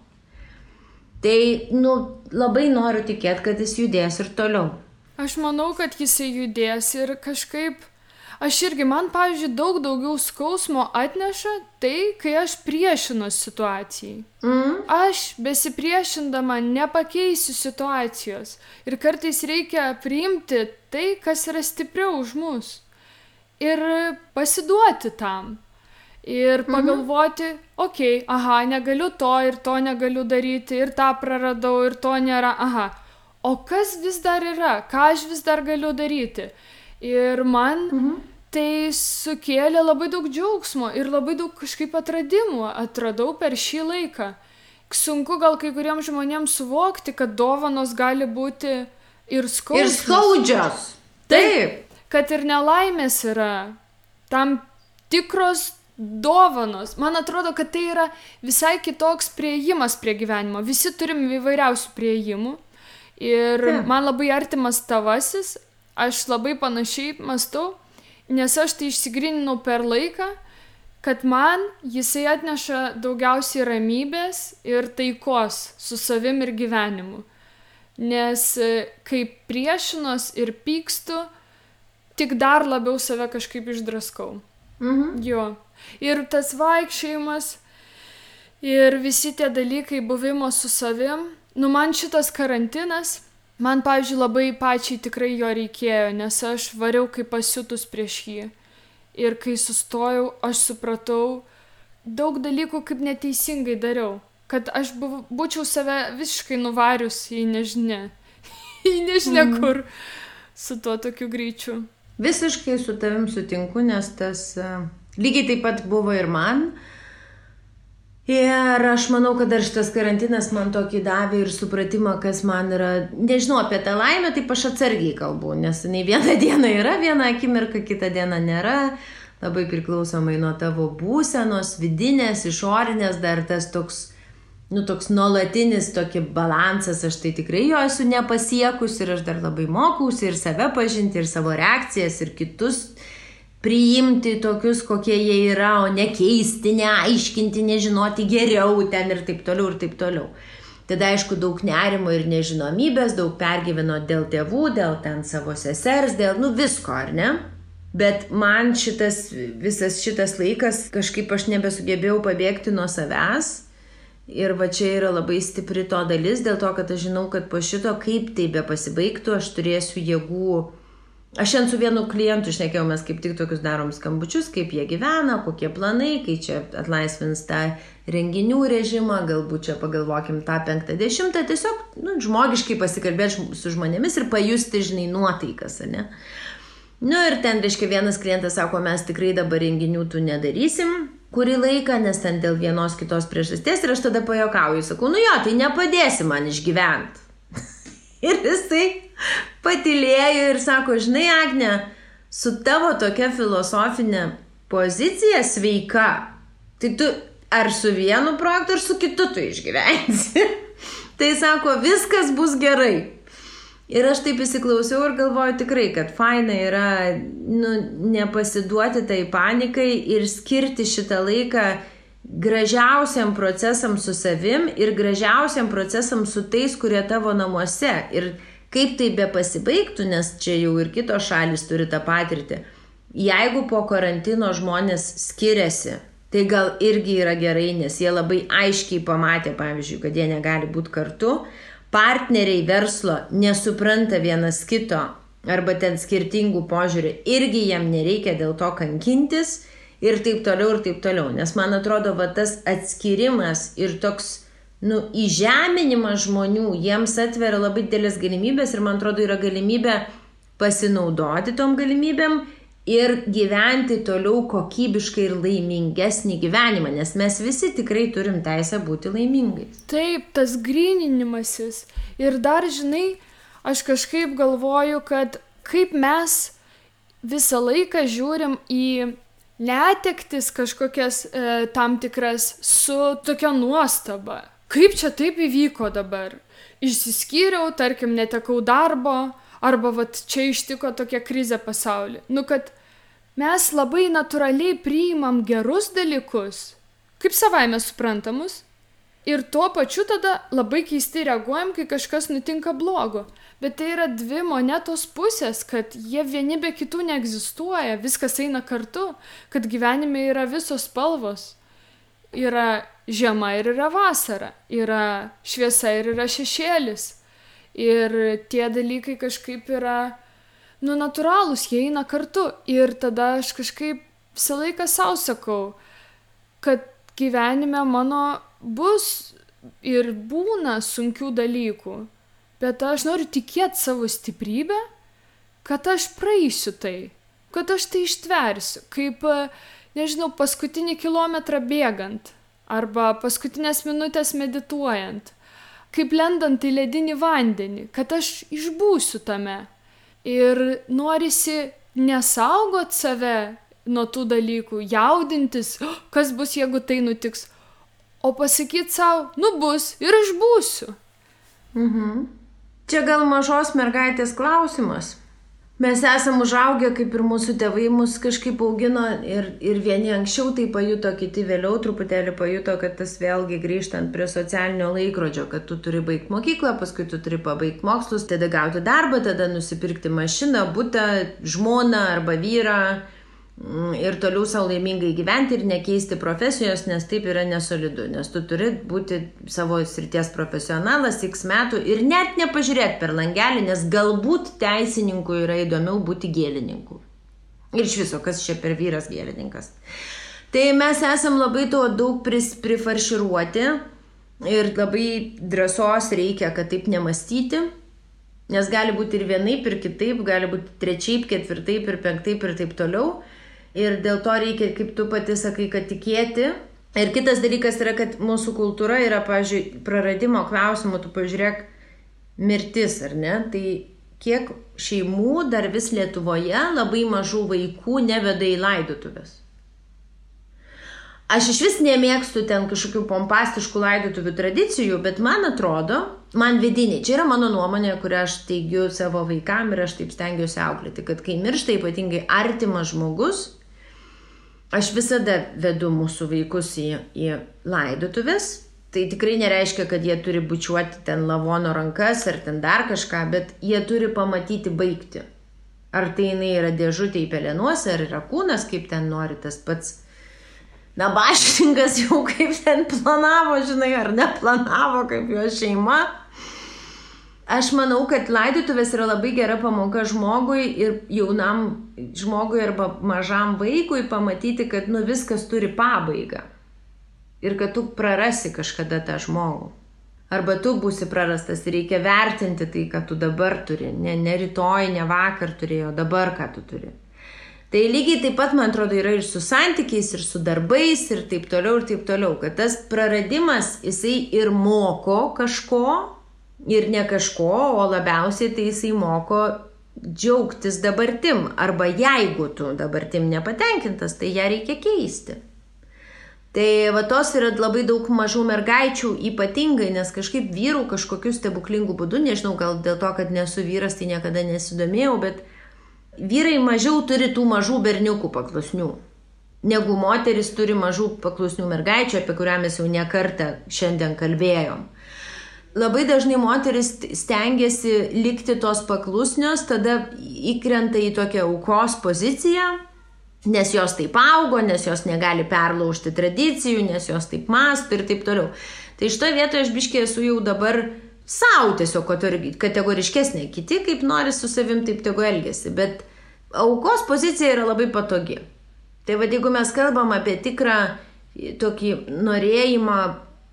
[SPEAKER 1] Tai, nu, labai noriu tikėti, kad jis judės ir toliau.
[SPEAKER 2] Aš manau, kad jisai judės ir kažkaip Aš irgi, man, pavyzdžiui, daug daugiau skausmo atneša tai, kai aš priešinu situacijai. Mm. Aš besipriešindama nepakeisiu situacijos. Ir kartais reikia priimti tai, kas yra stipriau už mus. Ir pasiduoti tam. Ir mhm. pagalvoti, -hmm. okei, okay, aha, negaliu to ir to negaliu daryti, ir tą praradau, ir to nėra, aha. O kas vis dar yra, ką aš vis dar galiu daryti? Ir man -hmm tai sukėlė labai daug džiaugsmo ir labai daug kažkaip atradimų atradau per šį laiką. Sunku gal kai kuriems žmonėms suvokti, kad dovanos gali būti ir skaudžios.
[SPEAKER 1] Ir skaudžios. Taip.
[SPEAKER 2] Kad ir nelaimės yra tam tikros dovanos. Man atrodo, kad tai yra visai kitoks prieimas prie gyvenimo. Visi turim įvairiausių prieimų. Ir ja. man labai artimas tavasis, aš labai panašiai mastau, nes aš tai išsigrininau per laiką, kad man jisai atneša daugiausiai ramybės ir taikos su savim ir gyvenimu. Nes e, kai priešinos ir pykstu, tik dar labiau save kažkaip išdraskau.
[SPEAKER 1] Mhm.
[SPEAKER 2] Jo. Ir tas vaikščiojimas, ir visi tie dalykai, buvimo su savim, nu man šitas karantinas, man, pavyzdžiui, labai pačiai tikrai jo reikėjo, nes aš variau kaip pasiutus prieš jį. Ir kai sustojau, aš supratau daug dalykų, kaip neteisingai dariau. Kad aš buv, būčiau save visiškai nuvarius į nežinia. <laughs> į nežinia mm. kur su tuo tokiu greičiu.
[SPEAKER 1] Visiškai su tavim sutinku, nes tas uh, lygiai taip pat buvo ir man. Ir aš manau, kad dar šitas karantinas man tokį davė ir supratimą, kas man yra, nežinau apie tą laimę, taip aš atsargiai kalbu, nes nei viena <laughs> diena yra, viena akimirka, kita diena nėra, labai priklausomai nuo tavo būsenos, vidinės, išorinės, dar tas toks nu, toks nuolatinis tokį balansas, aš tai tikrai jo esu nepasiekus ir aš dar labai mokausi ir save pažinti, ir savo reakcijas, ir kitus priimti tokius, kokie jie yra, o ne keisti, neaiškinti, nežinoti geriau ten ir taip toliau, ir taip toliau. Tada aišku daug nerimo ir nežinomybės, daug pergyveno dėl tėvų, dėl ten savo sesers, dėl, nu visko, ar ne? Bet man šitas, visas šitas laikas kažkaip aš nebesugebėjau pabėgti nuo savęs Ir va čia yra labai stipri to dalis, dėl to, kad aš žinau, kad po šito, kaip tai be pasibaigtų, aš turėsiu jėgų. Aš šiandien su vienu klientu išnekėjau, mes kaip tik tokius darom skambučius, kaip jie gyvena, kokie planai, kai čia atlaisvins tą renginių režimą, galbūt čia pagalvokim tą penktą dešimtą, tiesiog nu, žmogiškai pasikalbėti su žmonėmis ir pajusti, žinai, nuotaikas, ne? Nu ir ten, reiškia, vienas klientas sako, mes tikrai dabar renginių tų nedarysim, kurį laiką, nes ten dėl vienos kitos priežasties ir aš tada pajokauju, sakau, nu jo, tai nepadėsi man išgyventi. <laughs> ir jisai patilėjo ir sako, žinai, Agne, su tavo tokia filosofinė pozicija sveika, tai tu ar su vienu projektu, ar su kitu tu išgyvensi. <laughs> tai sako, viskas bus gerai. Ir aš taip įsiklausiau ir galvoju tikrai, kad faina yra nu, nepasiduoti tai panikai ir skirti šitą laiką gražiausiam procesam su savim ir gražiausiam procesam su tais, kurie tavo namuose. Ir kaip tai be pasibaigtų, nes čia jau ir kitos šalis turi tą patirtį. Jeigu po karantino žmonės skiriasi, tai gal irgi yra gerai, nes jie labai aiškiai pamatė, pavyzdžiui, kad jie negali būti kartu, partneriai verslo nesupranta vienas kito arba ten skirtingų požiūrių, irgi jam nereikia dėl to kankintis ir taip toliau ir taip toliau. Nes man atrodo, va tas atskirimas ir toks, nu, įžeminimas žmonių, jiems atveria labai didelės galimybės ir man atrodo yra galimybė pasinaudoti tom galimybėm ir gyventi toliau kokybiškai ir laimingesnį gyvenimą, nes mes visi tikrai turim teisę būti laimingais.
[SPEAKER 2] Taip, tas gryninimasis. Ir dar, žinai, aš kažkaip galvoju, kad kaip mes visą laiką žiūrim į netektis kažkokias e, tam tikras su tokia nuostaba. Kaip čia taip įvyko dabar? Išsiskyriau, tarkim, netekau darbo, arba vat čia ištiko tokia krizė pasaulį. Nu, kad mes labai natūraliai priimam gerus dalykus, kaip savaime suprantamus, ir tuo pačiu tada labai keisti reaguojam, kai kažkas nutinka blogo. Bet tai yra dvi monetos pusės, kad jie vieni be kitų neegzistuoja, viskas eina kartu, kad gyvenime yra visos spalvos. Yra žiema ir yra vasara, yra šviesa ir yra šešėlis Ir tie dalykai kažkaip yra, nu, natūralūs, jie eina kartu. Ir tada aš kažkaip visą laiką savo sakau, kad gyvenime mano bus ir būna sunkių dalykų. Bet aš noriu tikėti savo stiprybę, kad aš praeisiu tai, kad aš tai ištversiu. Kaip, nežinau, paskutinį kilometrą bėgant arba paskutinės minutės medituojant kaip lendant į ledinį vandenį, kad aš išbūsiu tame. Ir norisi nesaugot save nuo tų dalykų, jaudintis, kas bus, jeigu tai nutiks, o pasakyti savo, nu bus ir aš būsiu.
[SPEAKER 1] Mhm. čia gal mažos mergaitės klausimas. Mes esam užaugę, kaip ir mūsų tėvai mus kažkaip augino ir, ir vieni anksčiau tai pajuto, kiti vėliau truputėlį pajuto, kad tas vėlgi grįžtant prie socialinio laikrodžio, kad tu turi baigti mokyklą, paskui tu turi pabaigti mokslus, tada gauti darbą, tada nusipirkti mašiną, būtą, žmoną arba vyrą ir toliau savo laimingai gyventi ir nekeisti profesijos, nes taip yra nesolidu, nes tu turi būti savo srities profesionalas x metų ir net nepažiūrėti per langelį, nes galbūt teisininkui yra įdomiau būti gėlininku. Ir iš viso, kas čia per vyras gėlininkas. Tai mes esam labai to daug pris, prifarširuoti ir labai drąsos reikia, kad taip nemastyti. Nes gali būti ir vienaip, ir kitaip, gali būti trečiaip, ketvirtaip, ir penktaip, ir taip toliau ir dėl to reikia, kaip tu pati sakai, kad tikėti. Ir kitas dalykas yra, kad mūsų kultūra yra, pažiūrėjau, praradimo klausimų, tu pažiūrėk, mirtis, ar ne? Tai kiek šeimų dar vis Lietuvoje labai mažų vaikų neveda į laidotuvės. Aš iš vis nemėgstu ten kažkokių pompastiškų laidotuvių tradicijų, bet man atrodo, man vidiniai, čia yra mano nuomonė, kurią aš teigiu savo vaikam ir aš taip stengiuosi auklėti, kad kai miršta ypatingai artimas žmogus, aš visada vedu mūsų vaikus į, į laidotuvės. Tai tikrai nereiškia, kad jie turi bučiuoti ten lavono rankas ar ten dar kažką, bet jie turi pamatyti baigti. Ar tai jinai yra dėžutė į pelenuose, ar yra kūnas, kaip ten nori tas pats. Na, bašininkas jau kaip ten planavo, žinai, ar neplanavo, kaip jo šeima. Aš manau, kad laidotuvės yra labai gera pamoka žmogui ir jaunam žmogui arba mažam vaikui pamatyti, kad nu viskas turi pabaigą. Ir kad tu prarasi kažkada tą žmogų. Arba tu būsi prarastas ir reikia vertinti tai, ką tu dabar turi. Ne, ne rytoj, ne vakar turėjo, dabar ką tu turi. Tai lygiai taip pat, man atrodo, yra ir su santykiais, ir su darbais, ir taip toliau, ir taip toliau. Kad tas praradimas, jisai ir moko kažko, ir ne kažko, o labiausiai tai jisai moko džiaugtis dabartim. Arba jeigu tu dabartim nepatenkintas, tai ją reikia keisti. Tai va tos yra labai daug mažų mergaičių ypatingai, nes kažkaip vyrų kažkokiu stebuklingu būdu, nežinau, gal dėl to, kad nesu vyras, tai niekada nesidomėjau, bet vyrai mažiau turi tų mažų berniukų paklusnių, negu moteris turi mažų paklusnių mergaičių, apie kurią mes jau nekartą šiandien kalbėjom labai dažnai moteris stengiasi likti tos paklusnios, tada įkrenta į tokią aukos poziciją, nes jos taip augo, nes jos negali perlaužti tradicijų, nes jos taip mastų ir taip toliau. Tai iš to vietoje aš biškiai esu jau dabar savo tiesiog kategoriškesnė, kiti kaip nori su savim taip tegu elgesi, bet aukos pozicija yra labai patogi. Tai vad jeigu mes kalbam apie tikrą tokį norėjimą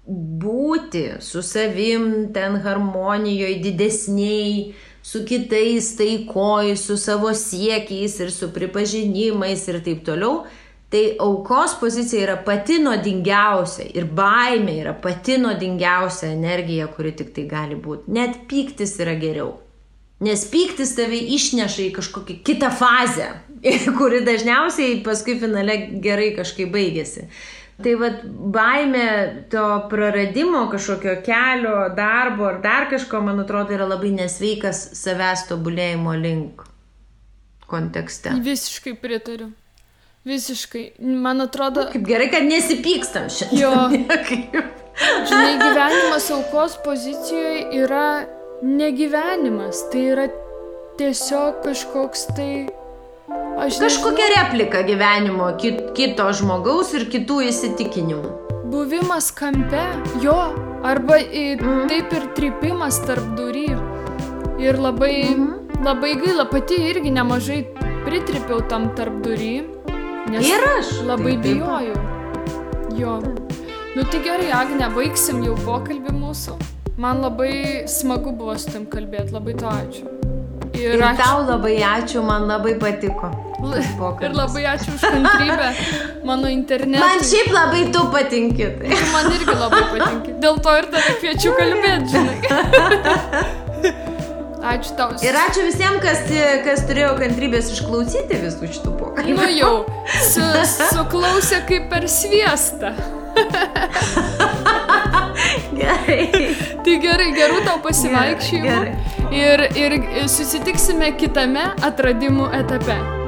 [SPEAKER 1] būti su savim ten harmonijoje didesniai, su kitais taikoj, su savo siekiais ir su pripažinimais ir taip toliau, tai aukos pozicija yra pati nuodingiausia ir baimė yra pati nuodingiausia energija, kuri tik tai gali būti. Net pyktis yra geriau. Nes pyktis tave išneša į kažkokią kitą fazę, <laughs> kuri dažniausiai paskui finale gerai kažkaip baigėsi. Tai vad baime to praradimo kažkokio kelio, darbo ar dar kažko, man atrodo, yra labai nesveikas savęs tobulėjimo link kontekste.
[SPEAKER 2] Visiškai pritariu. Visiškai. Man atrodo.
[SPEAKER 1] Kaip gerai, kad nesipykstam šiandien.
[SPEAKER 2] Jo. <laughs> Žinai, gyvenimas aukos pozicijoje yra negyvenimas. Tai yra tiesiog kažkoks tai
[SPEAKER 1] Aš Kažkokia nežinau. replika gyvenimo kit, kito žmogaus ir kitų įsitikinimų.
[SPEAKER 2] Buvimas kampe, jo, arba mm. taip ir tripimas tarp durų. Ir labai, mm. labai gaila, pati irgi nemažai pritripiau tam tarp durų.
[SPEAKER 1] Ir aš.
[SPEAKER 2] Labai taip, bijojau. Jo. Nu tai gerai, Agne, baigsim jau pokalbį mūsų. Man labai smagu buvo su tam kalbėti, labai to ačiū.
[SPEAKER 1] Ir, ir ačiū. tau labai ačiū, man labai patiko. <laughs>
[SPEAKER 2] Pokalbis. Ir labai ačiū už kantrybę <laughs> mano internetui.
[SPEAKER 1] Man šiaip labai tu patinki. Tai.
[SPEAKER 2] Ir man irgi labai patinki. Dėl to ir tave kviečiu kalbėti, žinai. <laughs> Ačiū tau.
[SPEAKER 1] Ir ačiū visiems, kas, kas turėjo kantrybės išklausyti visų šitų pokalbių.
[SPEAKER 2] Nu jau, su, suklausė kaip per sviestą.
[SPEAKER 1] Gerai. <laughs>
[SPEAKER 2] tai gerai, gerų tau pasivaikščiojimų. Ir, ir susitiksime kitame atradimų etape.